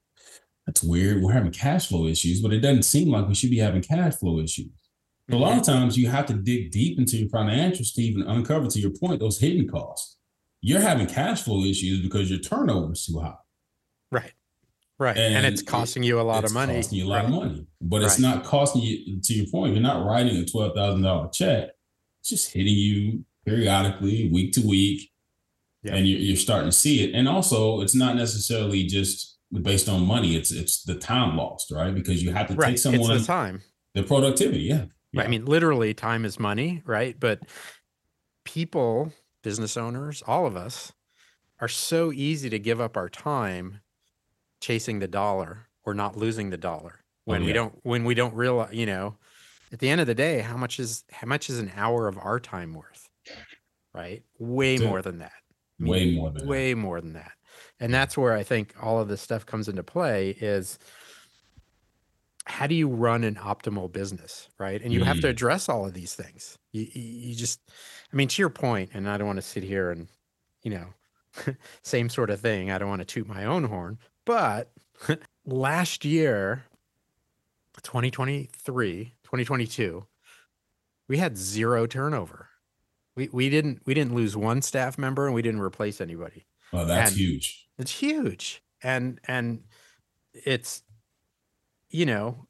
that's weird. We're having cash flow issues, but it doesn't seem like we should be having cash flow issues. A lot of times, you have to dig deep into your financials to even uncover, to your point, those hidden costs. You're having cash flow issues because your turnover is too high. Right. Right. And, and it's costing you a lot of money. Costing you a lot right. of money. But right. it's not costing you to your point, you're not writing a twelve thousand dollar check. It's just hitting you periodically, week to week. Yep. And you're, you're starting to see it. And also it's not necessarily just based on money. It's it's the time lost, right? Because you have to right. take someone it's the time. The productivity, yeah. Yeah. I mean, literally time is money, right? But people, business owners, all of us are so easy to give up our time chasing the dollar or not losing the dollar when oh, yeah. we don't when we don't realize you know at the end of the day how much is how much is an hour of our time worth right way more than that I mean, way more than way that. more than that and that's where i think all of this stuff comes into play is how do you run an optimal business right and you mm. have to mm. address all of these things you, you just i mean to your point and i don't want to sit here and you know same sort of thing i don't want to toot my own horn but last year, 2023, 2022, we had zero turnover. We we didn't we didn't lose one staff member and we didn't replace anybody. Well, that's and huge. It's huge. And and it's you know,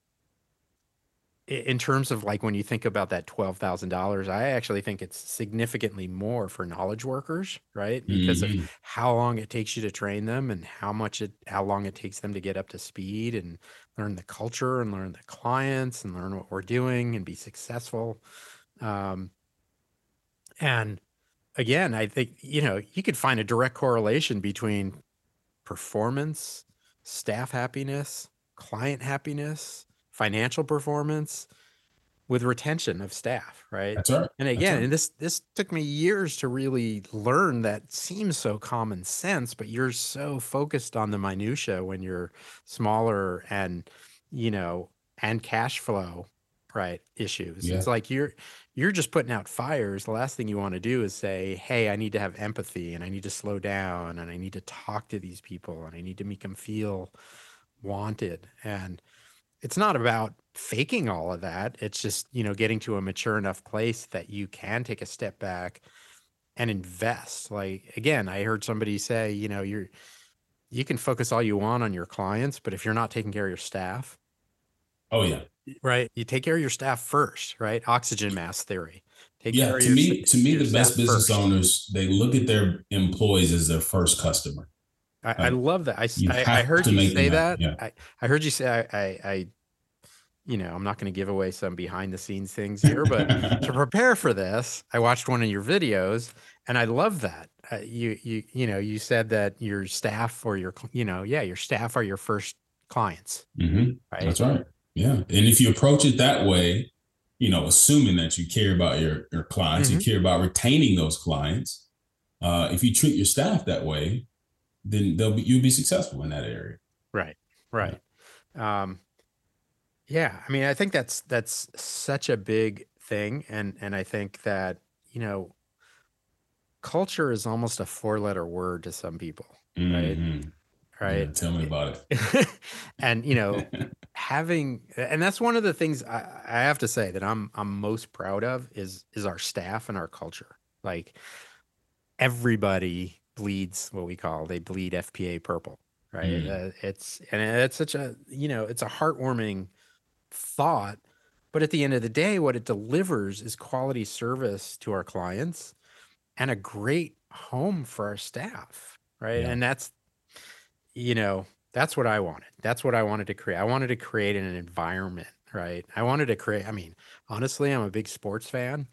in terms of like when you think about that $12,000, I actually think it's significantly more for knowledge workers, right? Because mm-hmm. of how long it takes you to train them and how much it, how long it takes them to get up to speed and learn the culture and learn the clients and learn what we're doing and be successful. Um, and again, I think, you know, you could find a direct correlation between performance, staff happiness, client happiness, financial performance with retention of staff, right? That's right. And again, right. and this this took me years to really learn that seems so common sense, but you're so focused on the minutia when you're smaller and you know, and cash flow, right? Issues. Yeah. It's like you're you're just putting out fires. The last thing you want to do is say, "Hey, I need to have empathy and I need to slow down and I need to talk to these people and I need to make them feel wanted." And it's not about faking all of that. It's just, you know, getting to a mature enough place that you can take a step back and invest. Like again, I heard somebody say, you know, you're you can focus all you want on your clients, but if you're not taking care of your staff, oh yeah. Right. You take care of your staff first, right? Oxygen mask theory. Take yeah, to me, to me, the best business first. owners, they look at their employees as their first customer. I, I love that. I, I, I, heard you say that. Yeah. I, I heard you say I, I, I you know, I'm not going to give away some behind the scenes things here, but to prepare for this, I watched one of your videos and I love that. Uh, you, you, you know, you said that your staff or your, you know, yeah, your staff are your first clients. Mm-hmm. Right? That's right. Yeah. And if you approach it that way, you know, assuming that you care about your, your clients, mm-hmm. you care about retaining those clients. Uh, if you treat your staff that way, then they'll be you'll be successful in that area. Right. Right. Um, yeah, I mean, I think that's that's such a big thing, and and I think that you know, culture is almost a four-letter word to some people, right? Mm-hmm. Right. Yeah, tell me about it. and you know, having and that's one of the things I, I have to say that I'm I'm most proud of is is our staff and our culture. Like everybody bleeds what we call they bleed FPA purple, right? Mm. Uh, it's and it's such a you know it's a heartwarming thought, but at the end of the day, what it delivers is quality service to our clients and a great home for our staff, right? Yeah. And that's you know that's what I wanted. That's what I wanted to create. I wanted to create an environment, right? I wanted to create. I mean, honestly, I'm a big sports fan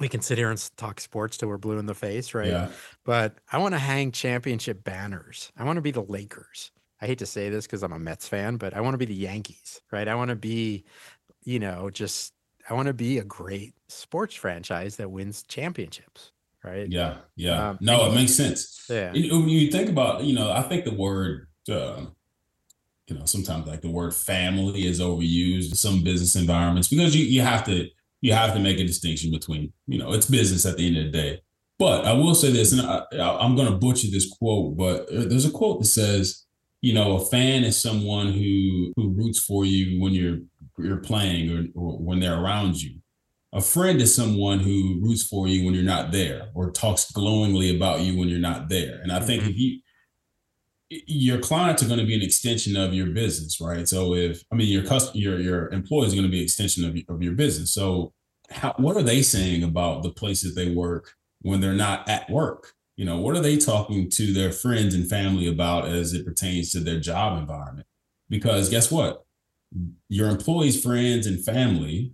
we can sit here and talk sports till we're blue in the face, right? Yeah. But I want to hang championship banners. I want to be the Lakers. I hate to say this because I'm a Mets fan, but I want to be the Yankees, right? I want to be, you know, just I want to be a great sports franchise that wins championships, right? Yeah, yeah. Um, no, it makes sense. Yeah. When you think about, you know, I think the word, uh, you know, sometimes like the word family is overused in some business environments because you you have to you have to make a distinction between, you know, it's business at the end of the day. But I will say this, and I, I'm going to butcher this quote, but there's a quote that says, you know, a fan is someone who who roots for you when you're you're playing or, or when they're around you. A friend is someone who roots for you when you're not there or talks glowingly about you when you're not there. And I mm-hmm. think if you your clients are going to be an extension of your business, right? So if I mean your customer, your your employees are going to be an extension of, of your business. So how, what are they saying about the places they work when they're not at work? You know, what are they talking to their friends and family about as it pertains to their job environment? Because guess what? Your employees, friends, and family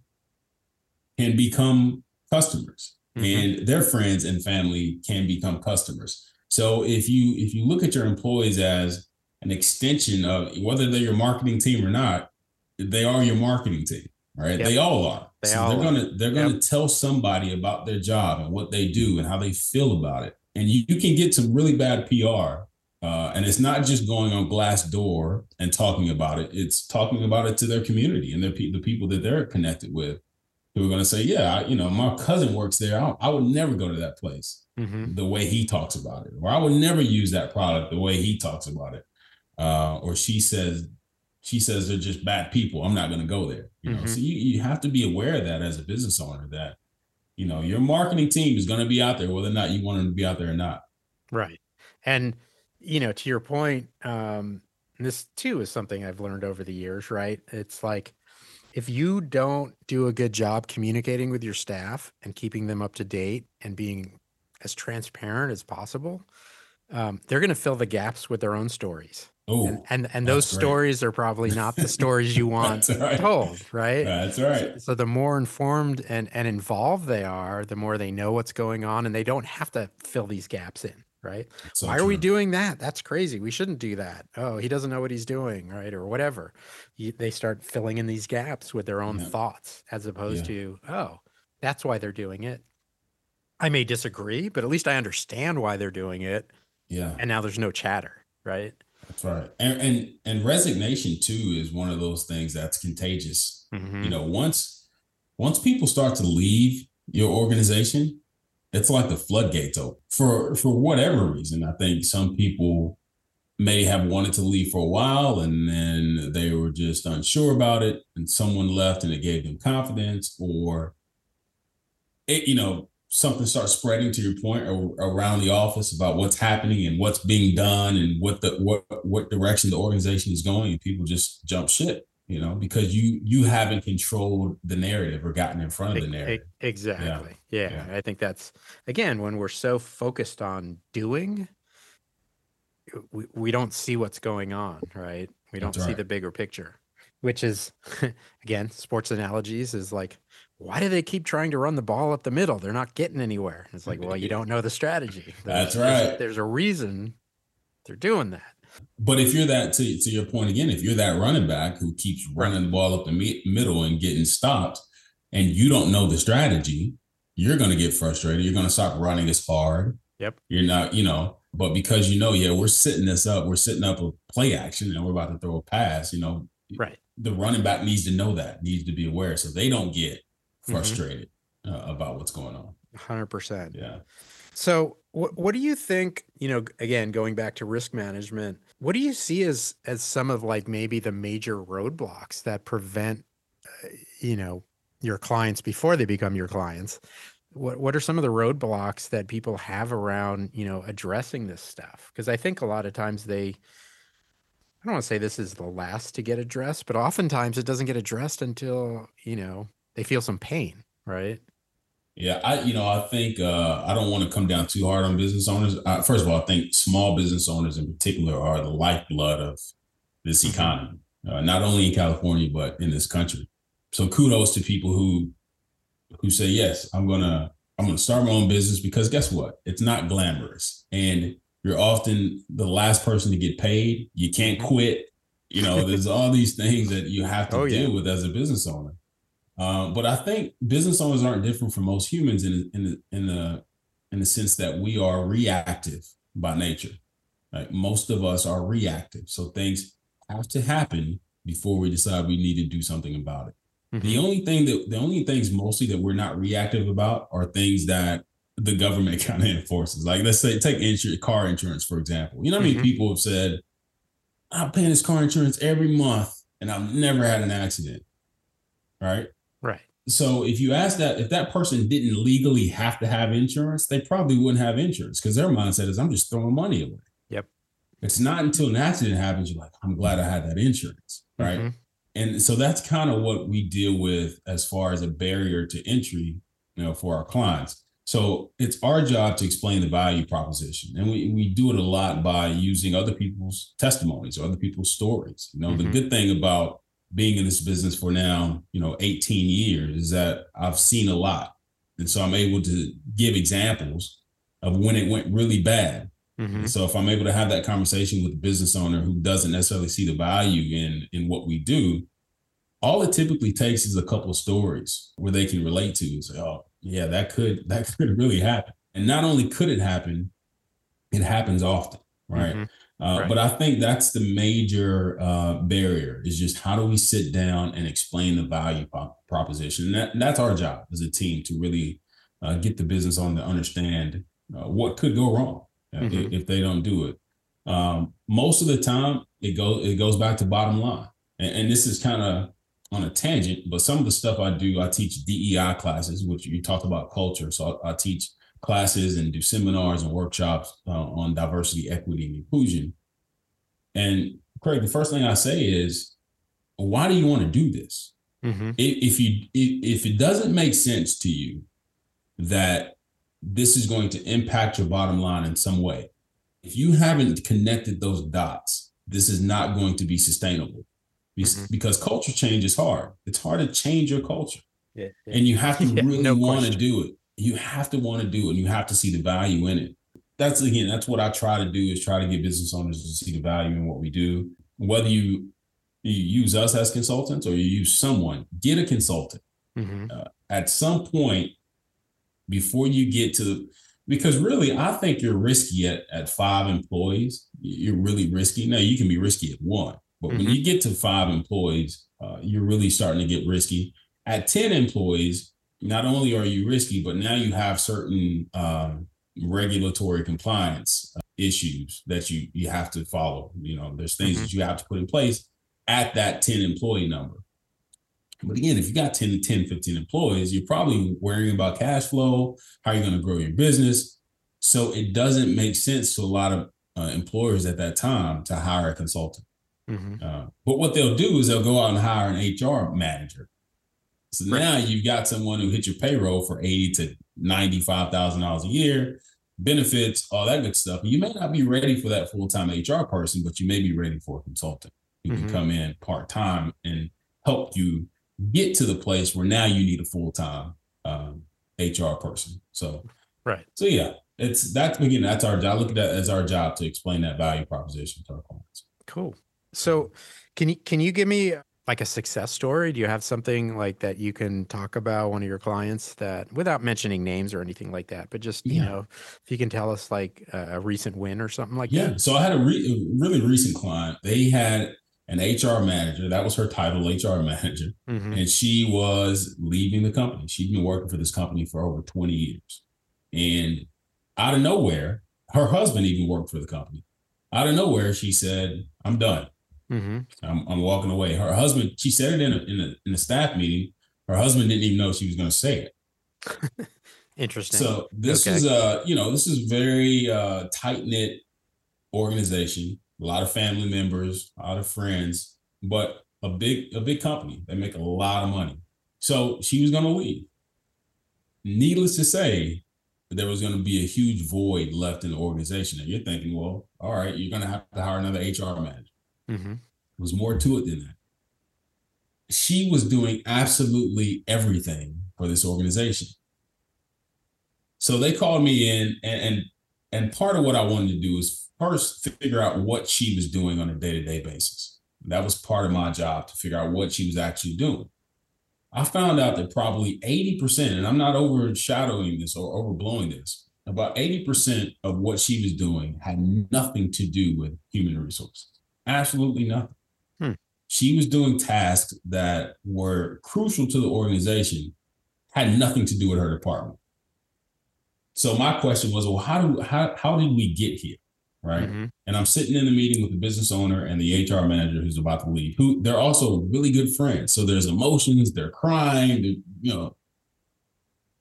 can become customers, mm-hmm. and their friends and family can become customers. So if you if you look at your employees as an extension of whether they're your marketing team or not, they are your marketing team, right? Yep. They all are. They so all they're gonna they're gonna tell somebody about their job and what they do and how they feel about it. And you, you can get some really bad PR. Uh, and it's not just going on Glassdoor and talking about it. It's talking about it to their community and their the people that they're connected with who are going to say, yeah, I, you know, my cousin works there. I, I would never go to that place mm-hmm. the way he talks about it, or I would never use that product the way he talks about it. Uh, or she says, she says they're just bad people. I'm not going to go there. You know, mm-hmm. so you, you have to be aware of that as a business owner that, you know, your marketing team is going to be out there, whether or not you want them to be out there or not. Right. And, you know, to your point, um, this too is something I've learned over the years, right? It's like, if you don't do a good job communicating with your staff and keeping them up to date and being as transparent as possible, um, they're going to fill the gaps with their own stories. Oh, and, and, and those stories are probably not the stories you want right. told, right? That's right. So, so, the more informed and, and involved they are, the more they know what's going on, and they don't have to fill these gaps in right? So Why true. are we doing that? That's crazy. We shouldn't do that. Oh, he doesn't know what he's doing, right? Or whatever. You, they start filling in these gaps with their own yeah. thoughts as opposed yeah. to, oh, that's why they're doing it. I may disagree, but at least I understand why they're doing it. Yeah. And now there's no chatter, right? That's right. And and, and resignation too is one of those things that's contagious. Mm-hmm. You know, once once people start to leave your organization, it's like the floodgates open for for whatever reason. I think some people may have wanted to leave for a while and then they were just unsure about it and someone left and it gave them confidence or it you know something starts spreading to your point around the office about what's happening and what's being done and what the what what direction the organization is going and people just jump ship you know because you you haven't controlled the narrative or gotten in front of the narrative exactly yeah. Yeah. yeah. i think that's again when we're so focused on doing we, we don't see what's going on right we don't see the bigger picture which is again sports analogies is like why do they keep trying to run the ball up the middle they're not getting anywhere it's like well you don't know the strategy there's, that's right there's, there's a reason they're doing that but if you're that, to, to your point again, if you're that running back who keeps running the ball up the me- middle and getting stopped, and you don't know the strategy, you're going to get frustrated. You're going to stop running as hard. Yep. You're not, you know, but because you know, yeah, we're sitting this up, we're sitting up a play action and we're about to throw a pass, you know, right. The running back needs to know that, needs to be aware so they don't get. Frustrated mm-hmm. uh, about what's going on. 100%. Yeah. So, what what do you think? You know, again, going back to risk management, what do you see as as some of like maybe the major roadblocks that prevent, uh, you know, your clients before they become your clients? What what are some of the roadblocks that people have around you know addressing this stuff? Because I think a lot of times they. I don't want to say this is the last to get addressed, but oftentimes it doesn't get addressed until, you know, they feel some pain, right? Yeah, I you know I think uh, I don't want to come down too hard on business owners. Uh, first of all, I think small business owners in particular are the lifeblood of this mm-hmm. economy, uh, not only in California but in this country. So kudos to people who who say yes, I'm gonna I'm gonna start my own business because guess what? It's not glamorous, and you're often the last person to get paid. You can't mm-hmm. quit. You know, there's all these things that you have to oh, deal yeah. with as a business owner. Um, but I think business owners aren't different from most humans in in the, in the in the sense that we are reactive by nature. Like most of us are reactive, so things have to happen before we decide we need to do something about it. Mm-hmm. The only thing that the only things mostly that we're not reactive about are things that the government kind of enforces. Like let's say take insurance, car insurance for example. You know many mm-hmm. people have said, "I'm paying this car insurance every month and I've never had an accident." Right. Right. So if you ask that, if that person didn't legally have to have insurance, they probably wouldn't have insurance because their mindset is, "I'm just throwing money away." Yep. It's not until an accident happens you're like, "I'm glad I had that insurance." Right. Mm-hmm. And so that's kind of what we deal with as far as a barrier to entry, you know, for our clients so it's our job to explain the value proposition. And we, we do it a lot by using other people's testimonies or other people's stories. You know, mm-hmm. the good thing about being in this business for now, you know, 18 years is that I've seen a lot. And so I'm able to give examples of when it went really bad. Mm-hmm. So if I'm able to have that conversation with a business owner who doesn't necessarily see the value in in what we do, all it typically takes is a couple of stories where they can relate to and say, oh, yeah, that could that could really happen. And not only could it happen, it happens often, right? Mm-hmm. Uh, right. But I think that's the major uh, barrier is just how do we sit down and explain the value proposition? And, that, and that's our job as a team to really uh, get the business on to understand uh, what could go wrong uh, mm-hmm. if, if, they don't do it. Um, most of the time, it goes it goes back to bottom line, and, and this is kind of on a tangent, but some of the stuff I do, I teach DEI classes, which you talked about culture. So I, I teach classes and do seminars and workshops uh, on diversity, equity, and inclusion. And Craig, the first thing I say is, why do you want to do this? Mm-hmm. If, you if, if it doesn't make sense to you that this is going to impact your bottom line in some way, if you haven't connected those dots, this is not going to be sustainable mm-hmm. because culture change is hard. It's hard to change your culture. Yeah, yeah. And you have to yeah, really no want to do it. You have to want to do it and you have to see the value in it. That's again, that's what I try to do is try to get business owners to see the value in what we do. Whether you, you use us as consultants or you use someone, get a consultant. Mm-hmm. Uh, at some point, before you get to because really i think you're risky at, at five employees you're really risky now you can be risky at one but mm-hmm. when you get to five employees, uh, you're really starting to get risky. At 10 employees, not only are you risky, but now you have certain um, regulatory compliance uh, issues that you you have to follow. You know, there's things mm-hmm. that you have to put in place at that 10 employee number. But again, if you got 10, to 10, 15 employees, you're probably worrying about cash flow, how you're going to grow your business. So it doesn't make sense to a lot of uh, employers at that time to hire a consultant. Mm-hmm. Uh, but what they'll do is they'll go out and hire an HR manager. So right. now you've got someone who hit your payroll for eighty to ninety-five thousand dollars a year, benefits, all that good stuff. You may not be ready for that full-time HR person, but you may be ready for a consultant who mm-hmm. can come in part-time and help you get to the place where now you need a full-time um, HR person. So, right. So yeah, it's that's again that's our job. I look at that as our job to explain that value proposition to our clients. Cool. So, can you can you give me like a success story? Do you have something like that you can talk about one of your clients that without mentioning names or anything like that, but just, you know, if you can tell us like a, a recent win or something like yeah. that. Yeah. So I had a, re- really recent client. They had an HR manager. That was her title, HR manager. Mm-hmm. And she was leaving the company. She'd been working for this company for over 20 years. And out of nowhere, her husband even worked for the company. Out of nowhere, she said, I'm done. Mm-hmm. I'm, I'm, walking away. Her husband, she said it in a, in a in a staff meeting. Her husband didn't even know she was going to say it. Interesting. So this okay. is a you know this is very uh, tight knit organization. A lot of family members, a lot of friends, but a big a big company. They make a lot of money. So she was going to leave. Needless to say, there was going to be a huge void left in the organization. And you're thinking, well, all right, you're going to have to hire another HR manager. Mm-hmm. Was more to it than that. She was doing absolutely everything for this organization. So they called me in, and, and and part of what I wanted to do is first figure out what she was doing on a day to day basis. That was part of my job to figure out what she was actually doing. I found out that probably 80%, and I'm not overshadowing this or overblowing this, about 80% of what she was doing had nothing to do with human resources. Absolutely nothing. Hmm. she was doing tasks that were crucial to the organization, had nothing to do with her department. So my question was, well, how do how how did we get here? Right. Mm-hmm. And I'm sitting in the meeting with the business owner and the HR manager who's about to leave, who they're also really good friends. So there's emotions, they're crying, they're, you know.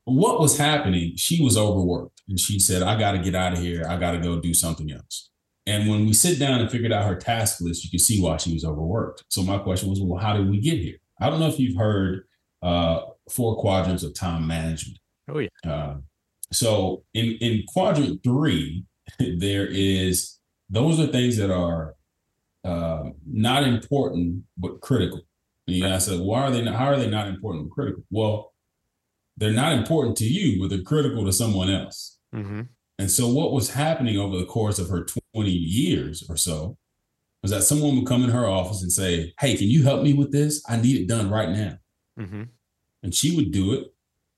What was happening? She was overworked and she said, I got to get out of here. I got to go do something else. And when we sit down and figured out her task list, you can see why she was overworked. So my question was, well, how did we get here? I don't know if you've heard uh, four quadrants of time management. Oh yeah. Uh, so in in quadrant three, there is those are things that are uh, not important but critical. And you ask, why are they not? How are they not important but critical? Well, they're not important to you, but they're critical to someone else. Mm-hmm. And so, what was happening over the course of her 20 years or so was that someone would come in her office and say, Hey, can you help me with this? I need it done right now. Mm-hmm. And she would do it,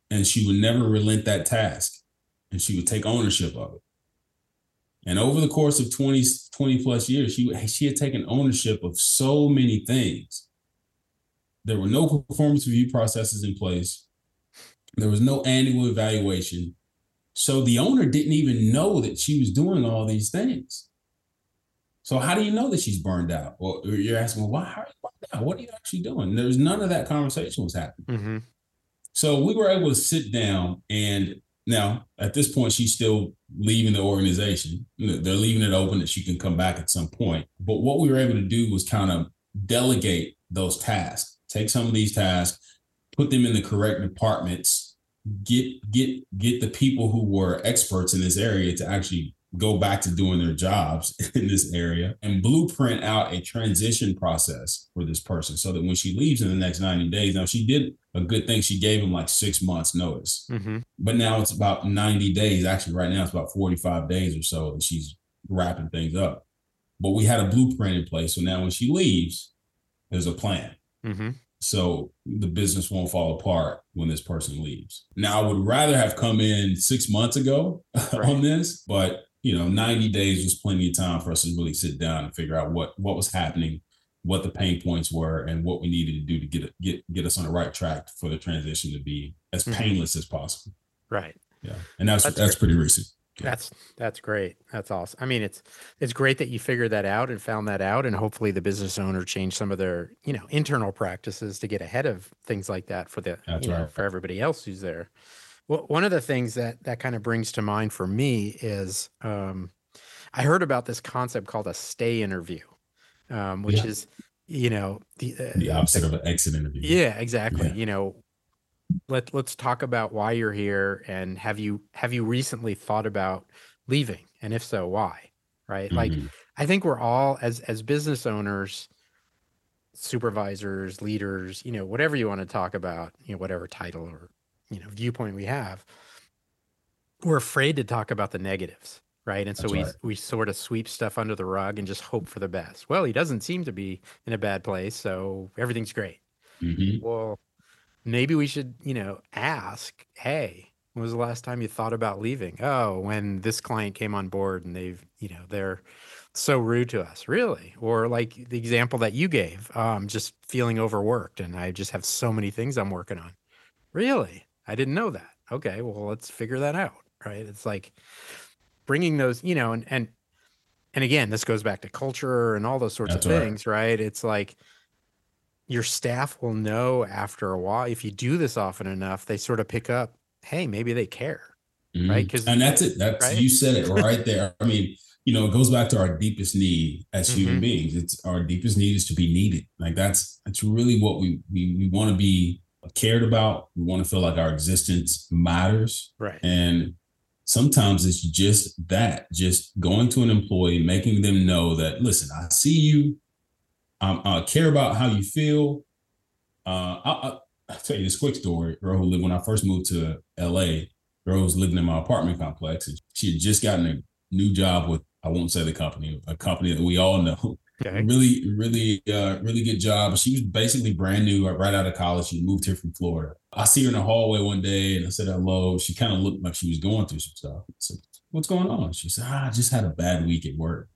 and she would never relent that task, and she would take ownership of it. And over the course of 20, 20 plus years, she, she had taken ownership of so many things. There were no performance review processes in place. There was no annual evaluation. So the owner didn't even know that she was doing all these things. So how do you know that she's burned out? Or you're asking, well, why how are you burned out? What are you actually doing? There's none of that conversation was happening. Mm-hmm. So we were able to sit down and now at this point she's still leaving the organization. They're leaving it open that she can come back at some point. But what we were able to do was kind of delegate those tasks, take some of these tasks, put them in the correct departments get get get the people who were experts in this area to actually go back to doing their jobs in this area and blueprint out a transition process for this person so that when she leaves in the next 90 days now she did a good thing. She gave him like six months notice. Mm-hmm. but now it's about 90 days. Actually right now it's about 45 days or so that she's wrapping things up. But we had a blueprint in place. So now when she leaves there's a plan. Mm-hmm so the business won't fall apart when this person leaves. Now, I would rather have come in six months ago right. on this, but you know, 90 days was plenty of time for us to really sit down and figure out what what was happening, what the pain points were, and what we needed to do to get get get us on the right track for the transition to be as mm-hmm. painless as possible. Right. Yeah, and that's that's, that's pretty recent. That's that's great. That's awesome. I mean, it's it's great that you figured that out and found that out, and hopefully the business owner changed some of their you know internal practices to get ahead of things like that for the that's you know for everybody else who's there. Well, one of the things that that kind of brings to mind for me is um, I heard about this concept called a stay interview, um, which yeah. is you know the uh, the opposite of an exit interview. Yeah, exactly. Yeah. You know, let let's talk about why you're here and have you have you recently thought about leaving and if so why right mm-hmm. like i think we're all as as business owners supervisors leaders you know whatever you want to talk about you know whatever title or you know viewpoint we have we're afraid to talk about the negatives right and so That's we right. we sort of sweep stuff under the rug and just hope for the best well he doesn't seem to be in a bad place so everything's great mm-hmm. well maybe we should, you know, ask, hey, when was the last time you thought about leaving? Oh, when this client came on board and they've, you know, they're so rude to us, really. Or like the example that you gave, um, just feeling overworked and I just have so many things I'm working on. Really? I didn't know that. Okay, well, let's figure that out, right? It's like bringing those, you know, and and and again, this goes back to culture and all those sorts That's of right. things, right? It's like your staff will know after a while if you do this often enough they sort of pick up hey maybe they care mm-hmm. right because and that's it. That's right? you said it right there. I mean you know it goes back to our deepest need as mm-hmm. human beings. It's our deepest need is to be needed. Like that's that's really what we we, we want to be cared about. We want to feel like our existence matters. Right. And sometimes it's just that just going to an employee making them know that listen i see you um, I care about how you feel. Uh, I, will tell you this quick story. Girl who lived when I first moved to LA. Girl was living in my apartment complex, and she had just gotten a new job with I won't say the company, a company that we all know. Okay. Really, really, uh, really good job. She was basically brand new, right out of college. She moved here from Florida. I see her in the hallway one day, and I said hello. She kind of looked like she was going through some stuff. I said, "What's going on?" She said, ah, "I just had a bad week at work."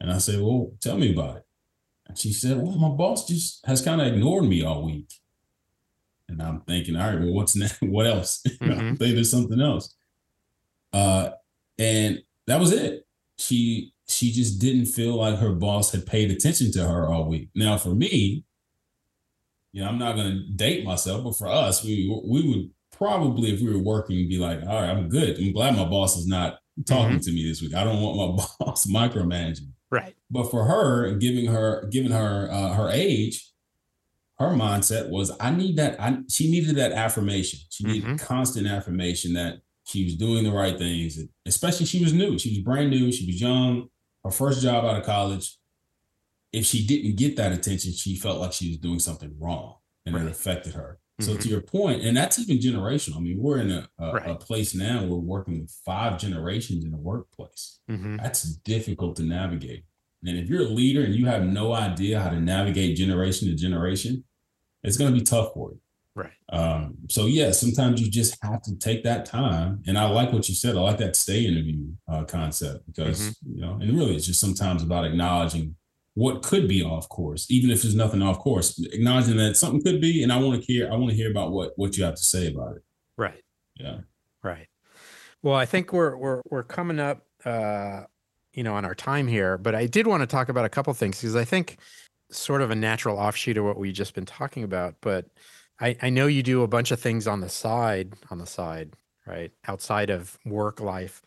And I said, "Well, tell me about it." And she said, Well, my boss just has kind of ignored me all week. And I'm thinking, all right, well, what's next? What else? Mm-hmm. There's something else. Uh, and that was it. She she just didn't feel like her boss had paid attention to her all week. Now, for me, you know, I'm not going to date myself, but for us, we we would probably, if we were working, be like, all right, I'm good. I'm glad my boss is not talking mm-hmm. to me this week. I don't want my boss micromanaging. Right. But for her, giving her giving her uh, her age, her mindset was, I need that. I she needed that affirmation. She needed mm-hmm. constant affirmation that she was doing the right things. Especially she was new. She was brand new. She was young. Her first job out of college. If she didn't get that attention, she felt like she was doing something wrong, and right. it affected her. So mm-hmm. to your point, and that's even generational. I mean, we're in a, a, right. a place now where we're working with five generations in the workplace. Mm-hmm. That's difficult to navigate. And if you're a leader and you have no idea how to navigate generation to generation, it's going to be tough for you. Right. Um, so yeah, sometimes you just have to take that time. And I like what you said. I like that stay interview uh, concept because mm-hmm. you know, and really, it's just sometimes about acknowledging what could be off course, even if there's nothing off course, acknowledging that something could be, and I want to hear, I want to hear about what what you have to say about it. Right. Yeah. Right. Well, I think we're we're we're coming up, uh, you know, on our time here, but I did want to talk about a couple things because I think sort of a natural offshoot of what we've just been talking about, but I, I know you do a bunch of things on the side, on the side, right, outside of work life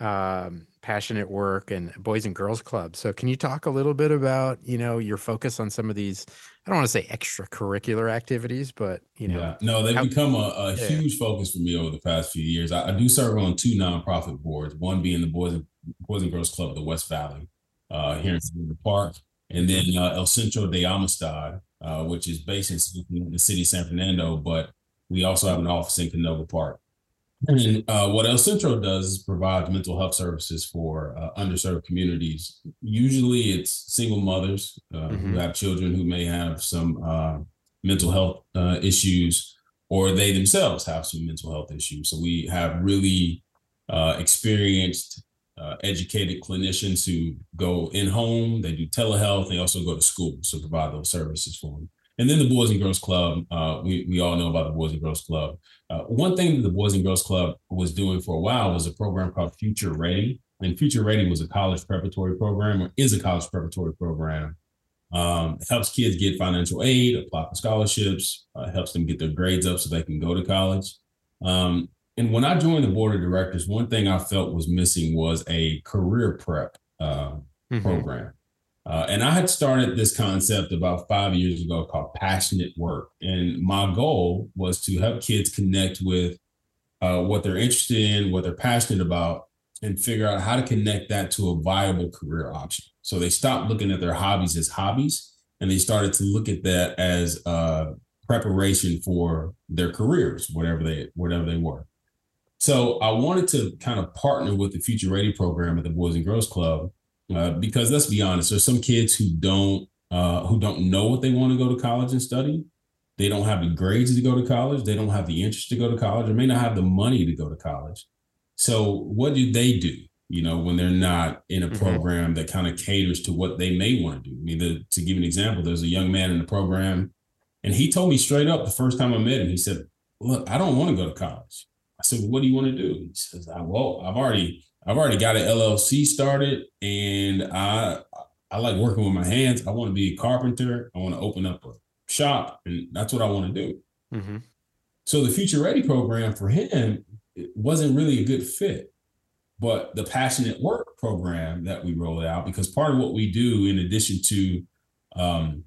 um, passionate work and boys and girls club. So can you talk a little bit about, you know, your focus on some of these, I don't want to say extracurricular activities, but you know, yeah. no, they've how, become a, a yeah. huge focus for me over the past few years. I, I, do serve on two nonprofit boards, one being the boys and boys and girls club of the West Valley, uh, here in the park. And then uh, El Centro de Amistad, uh, which is based in the city of San Fernando, but we also have an office in Canoga Park. And uh, what El Centro does is provide mental health services for uh, underserved communities. Usually, it's single mothers uh, mm-hmm. who have children who may have some uh, mental health uh, issues, or they themselves have some mental health issues. So we have really uh, experienced, educated clinicians who go in home. They do telehealth. They also go to school, so provide those services for them. And then the Boys and Girls Club, uh, we, we all know about the Boys and Girls Club. Uh, one thing that the Boys and Girls Club was doing for a while was a program called Future Ready. And Future Ready was a college preparatory program, or is a college preparatory program. Um, it helps kids get financial aid, apply for scholarships, uh, helps them get their grades up so they can go to college. Um, and when I joined the board of directors, one thing I felt was missing was a career prep uh, mm-hmm. program. Uh, and I had started this concept about five years ago called passionate work. And my goal was to help kids connect with uh, what they're interested in, what they're passionate about, and figure out how to connect that to a viable career option. So they stopped looking at their hobbies as hobbies and they started to look at that as uh, preparation for their careers, whatever they whatever they were. So I wanted to kind of partner with the Future Ready program at the Boys and Girls Club uh, because let's be honest, there's some kids who don't uh, who don't know what they want to go to college and study. They don't have the grades to go to college. They don't have the interest to go to college, or may not have the money to go to college. So what do they do? You know, when they're not in a mm-hmm. program that kind of caters to what they may want to do. I mean, the, to give an example, there's a young man in the program, and he told me straight up the first time I met him. He said, "Look, I don't want to go to college." I said, well, "What do you want to do?" He says, "I "Well, I've already I've already got an LLC started and I I like working with my hands. I want to be a carpenter. I want to open up a shop and that's what I want to do. Mm-hmm. So the Future Ready program for him wasn't really a good fit. But the passionate work program that we rolled out, because part of what we do, in addition to um,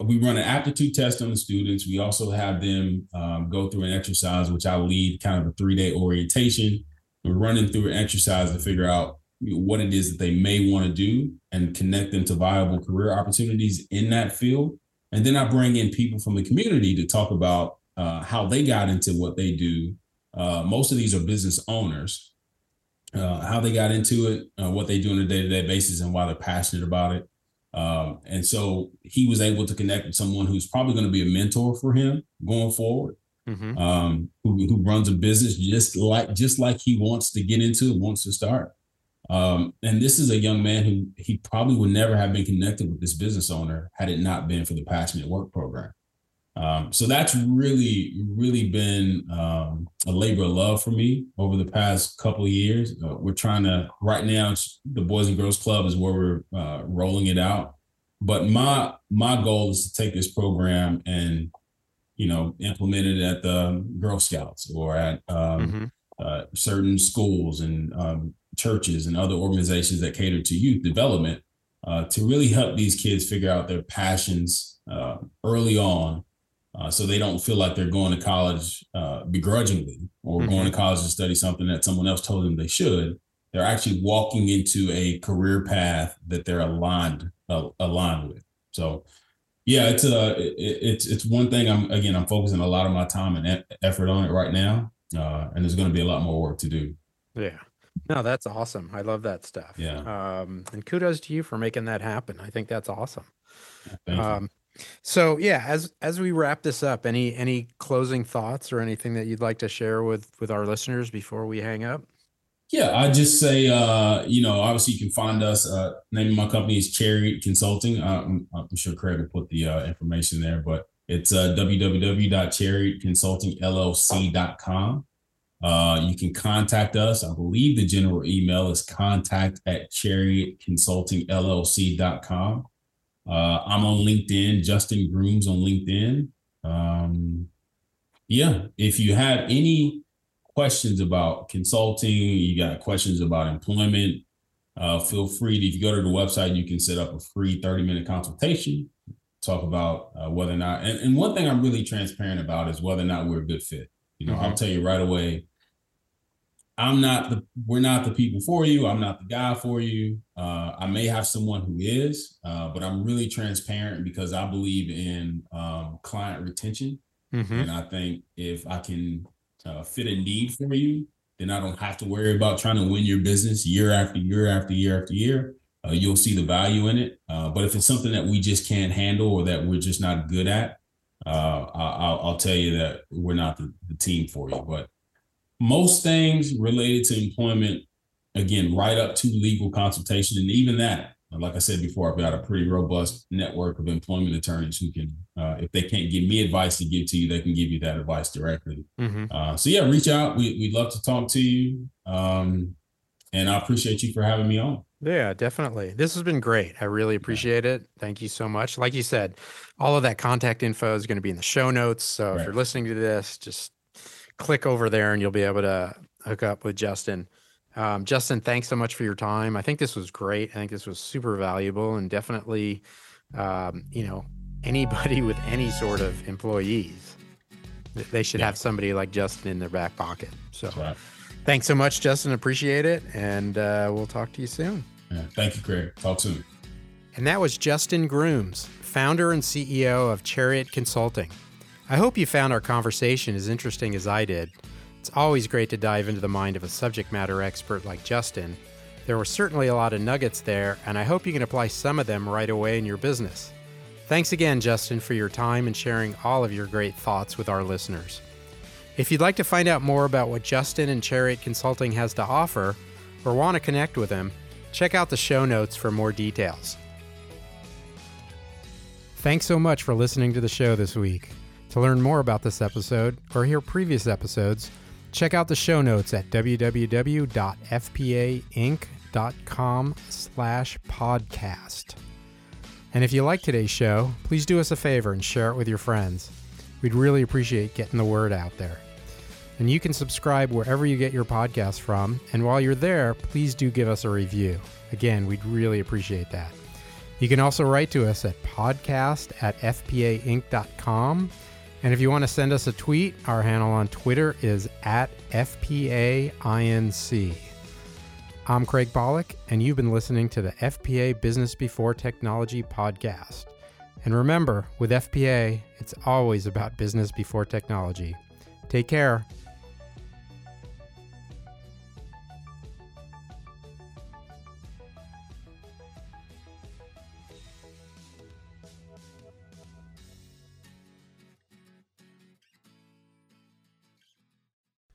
we run an aptitude test on the students. We also have them um, go through an exercise, which I lead kind of a three day orientation running through an exercise to figure out what it is that they may want to do and connect them to viable career opportunities in that field. And then I bring in people from the community to talk about uh, how they got into what they do. Uh, most of these are business owners, uh, how they got into it, uh, what they do on a day to day basis, and why they're passionate about it. Um, and so he was able to connect with someone who's probably going to be a mentor for him going forward mm-hmm. um, who, who runs a business just like just like he wants to get into, wants to start. Um, and this is a young man who he probably would never have been connected with this business owner had it not been for the Passionate Work program. Um, so that's really, really been um, a labor of love for me over the past couple years. Uh, we're trying to right now. the Boys and Girls Club is where we're uh, rolling it out. But my my goal is to take this program and you know implemented at the Girl Scouts or at um, mm-hmm. uh, certain schools and um, churches and other organizations that cater to youth development uh, to really help these kids figure out their passions uh, early on uh, so they don't feel like they're going to college uh, begrudgingly or mm-hmm. going to college to study something that someone else told them they should. They're actually walking into a career path that they're aligned aligned with. So, yeah, it's uh, it, it's it's one thing. I'm again I'm focusing a lot of my time and effort on it right now, uh, and there's going to be a lot more work to do. Yeah. No, that's awesome. I love that stuff. Yeah. Um, and kudos to you for making that happen. I think that's awesome. Um, so yeah, as as we wrap this up, any any closing thoughts or anything that you'd like to share with with our listeners before we hang up? Yeah, I just say, uh, you know, obviously you can find us. Uh, name of my company is Chariot Consulting. I'm, I'm sure Craig will put the uh, information there, but it's uh, www.chariotconsultingllc.com. Uh, you can contact us. I believe the general email is contact at chariotconsultingllc.com. Uh, I'm on LinkedIn, Justin Grooms on LinkedIn. Um, yeah, if you have any questions about consulting, you got questions about employment, uh, feel free to, if you go to the website, you can set up a free 30 minute consultation, talk about uh, whether or not, and, and, one thing I'm really transparent about is whether or not we're a good fit. You know, mm-hmm. I'll tell you right away, I'm not the we're not the people for you. I'm not the guy for you. Uh, I may have someone who is, uh, but I'm really transparent because I believe in um, client retention, mm-hmm. and I think if I can uh, fit a need for you, then I don't have to worry about trying to win your business year after year after year after year. Uh, you'll see the value in it. Uh, but if it's something that we just can't handle or that we're just not good at, uh, I, will tell you that we're not the, the team for you. But most things related to employment, again, right up to legal consultation. And even that, like I said before, I've got a pretty robust network of employment attorneys who can, uh, if they can't give me advice to give to you, they can give you that advice directly. Mm-hmm. Uh, so yeah, reach out. We, would love to talk to you. Um, and I appreciate you for having me on. Yeah, definitely. This has been great. I really appreciate yeah. it. Thank you so much. Like you said, all of that contact info is going to be in the show notes. So right. if you're listening to this, just click over there and you'll be able to hook up with Justin. Um, Justin, thanks so much for your time. I think this was great. I think this was super valuable and definitely, um, you know, anybody with any sort of employees, they should yeah. have somebody like Justin in their back pocket. So right. thanks so much, Justin. Appreciate it. And uh, we'll talk to you soon. Yeah, thank you, Craig. Talk soon. And that was Justin Grooms, founder and CEO of Chariot Consulting. I hope you found our conversation as interesting as I did. It's always great to dive into the mind of a subject matter expert like Justin. There were certainly a lot of nuggets there, and I hope you can apply some of them right away in your business. Thanks again, Justin, for your time and sharing all of your great thoughts with our listeners. If you'd like to find out more about what Justin and Chariot Consulting has to offer, or want to connect with him, check out the show notes for more details. Thanks so much for listening to the show this week. To learn more about this episode or hear previous episodes, check out the show notes at www.fpainc.com slash podcast. And if you like today's show, please do us a favor and share it with your friends. We'd really appreciate getting the word out there. And you can subscribe wherever you get your podcasts from. And while you're there, please do give us a review. Again, we'd really appreciate that. You can also write to us at podcast at fpainc.com and if you want to send us a tweet, our handle on Twitter is at FPAINC. I'm Craig Pollack, and you've been listening to the FPA Business Before Technology podcast. And remember, with FPA, it's always about business before technology. Take care.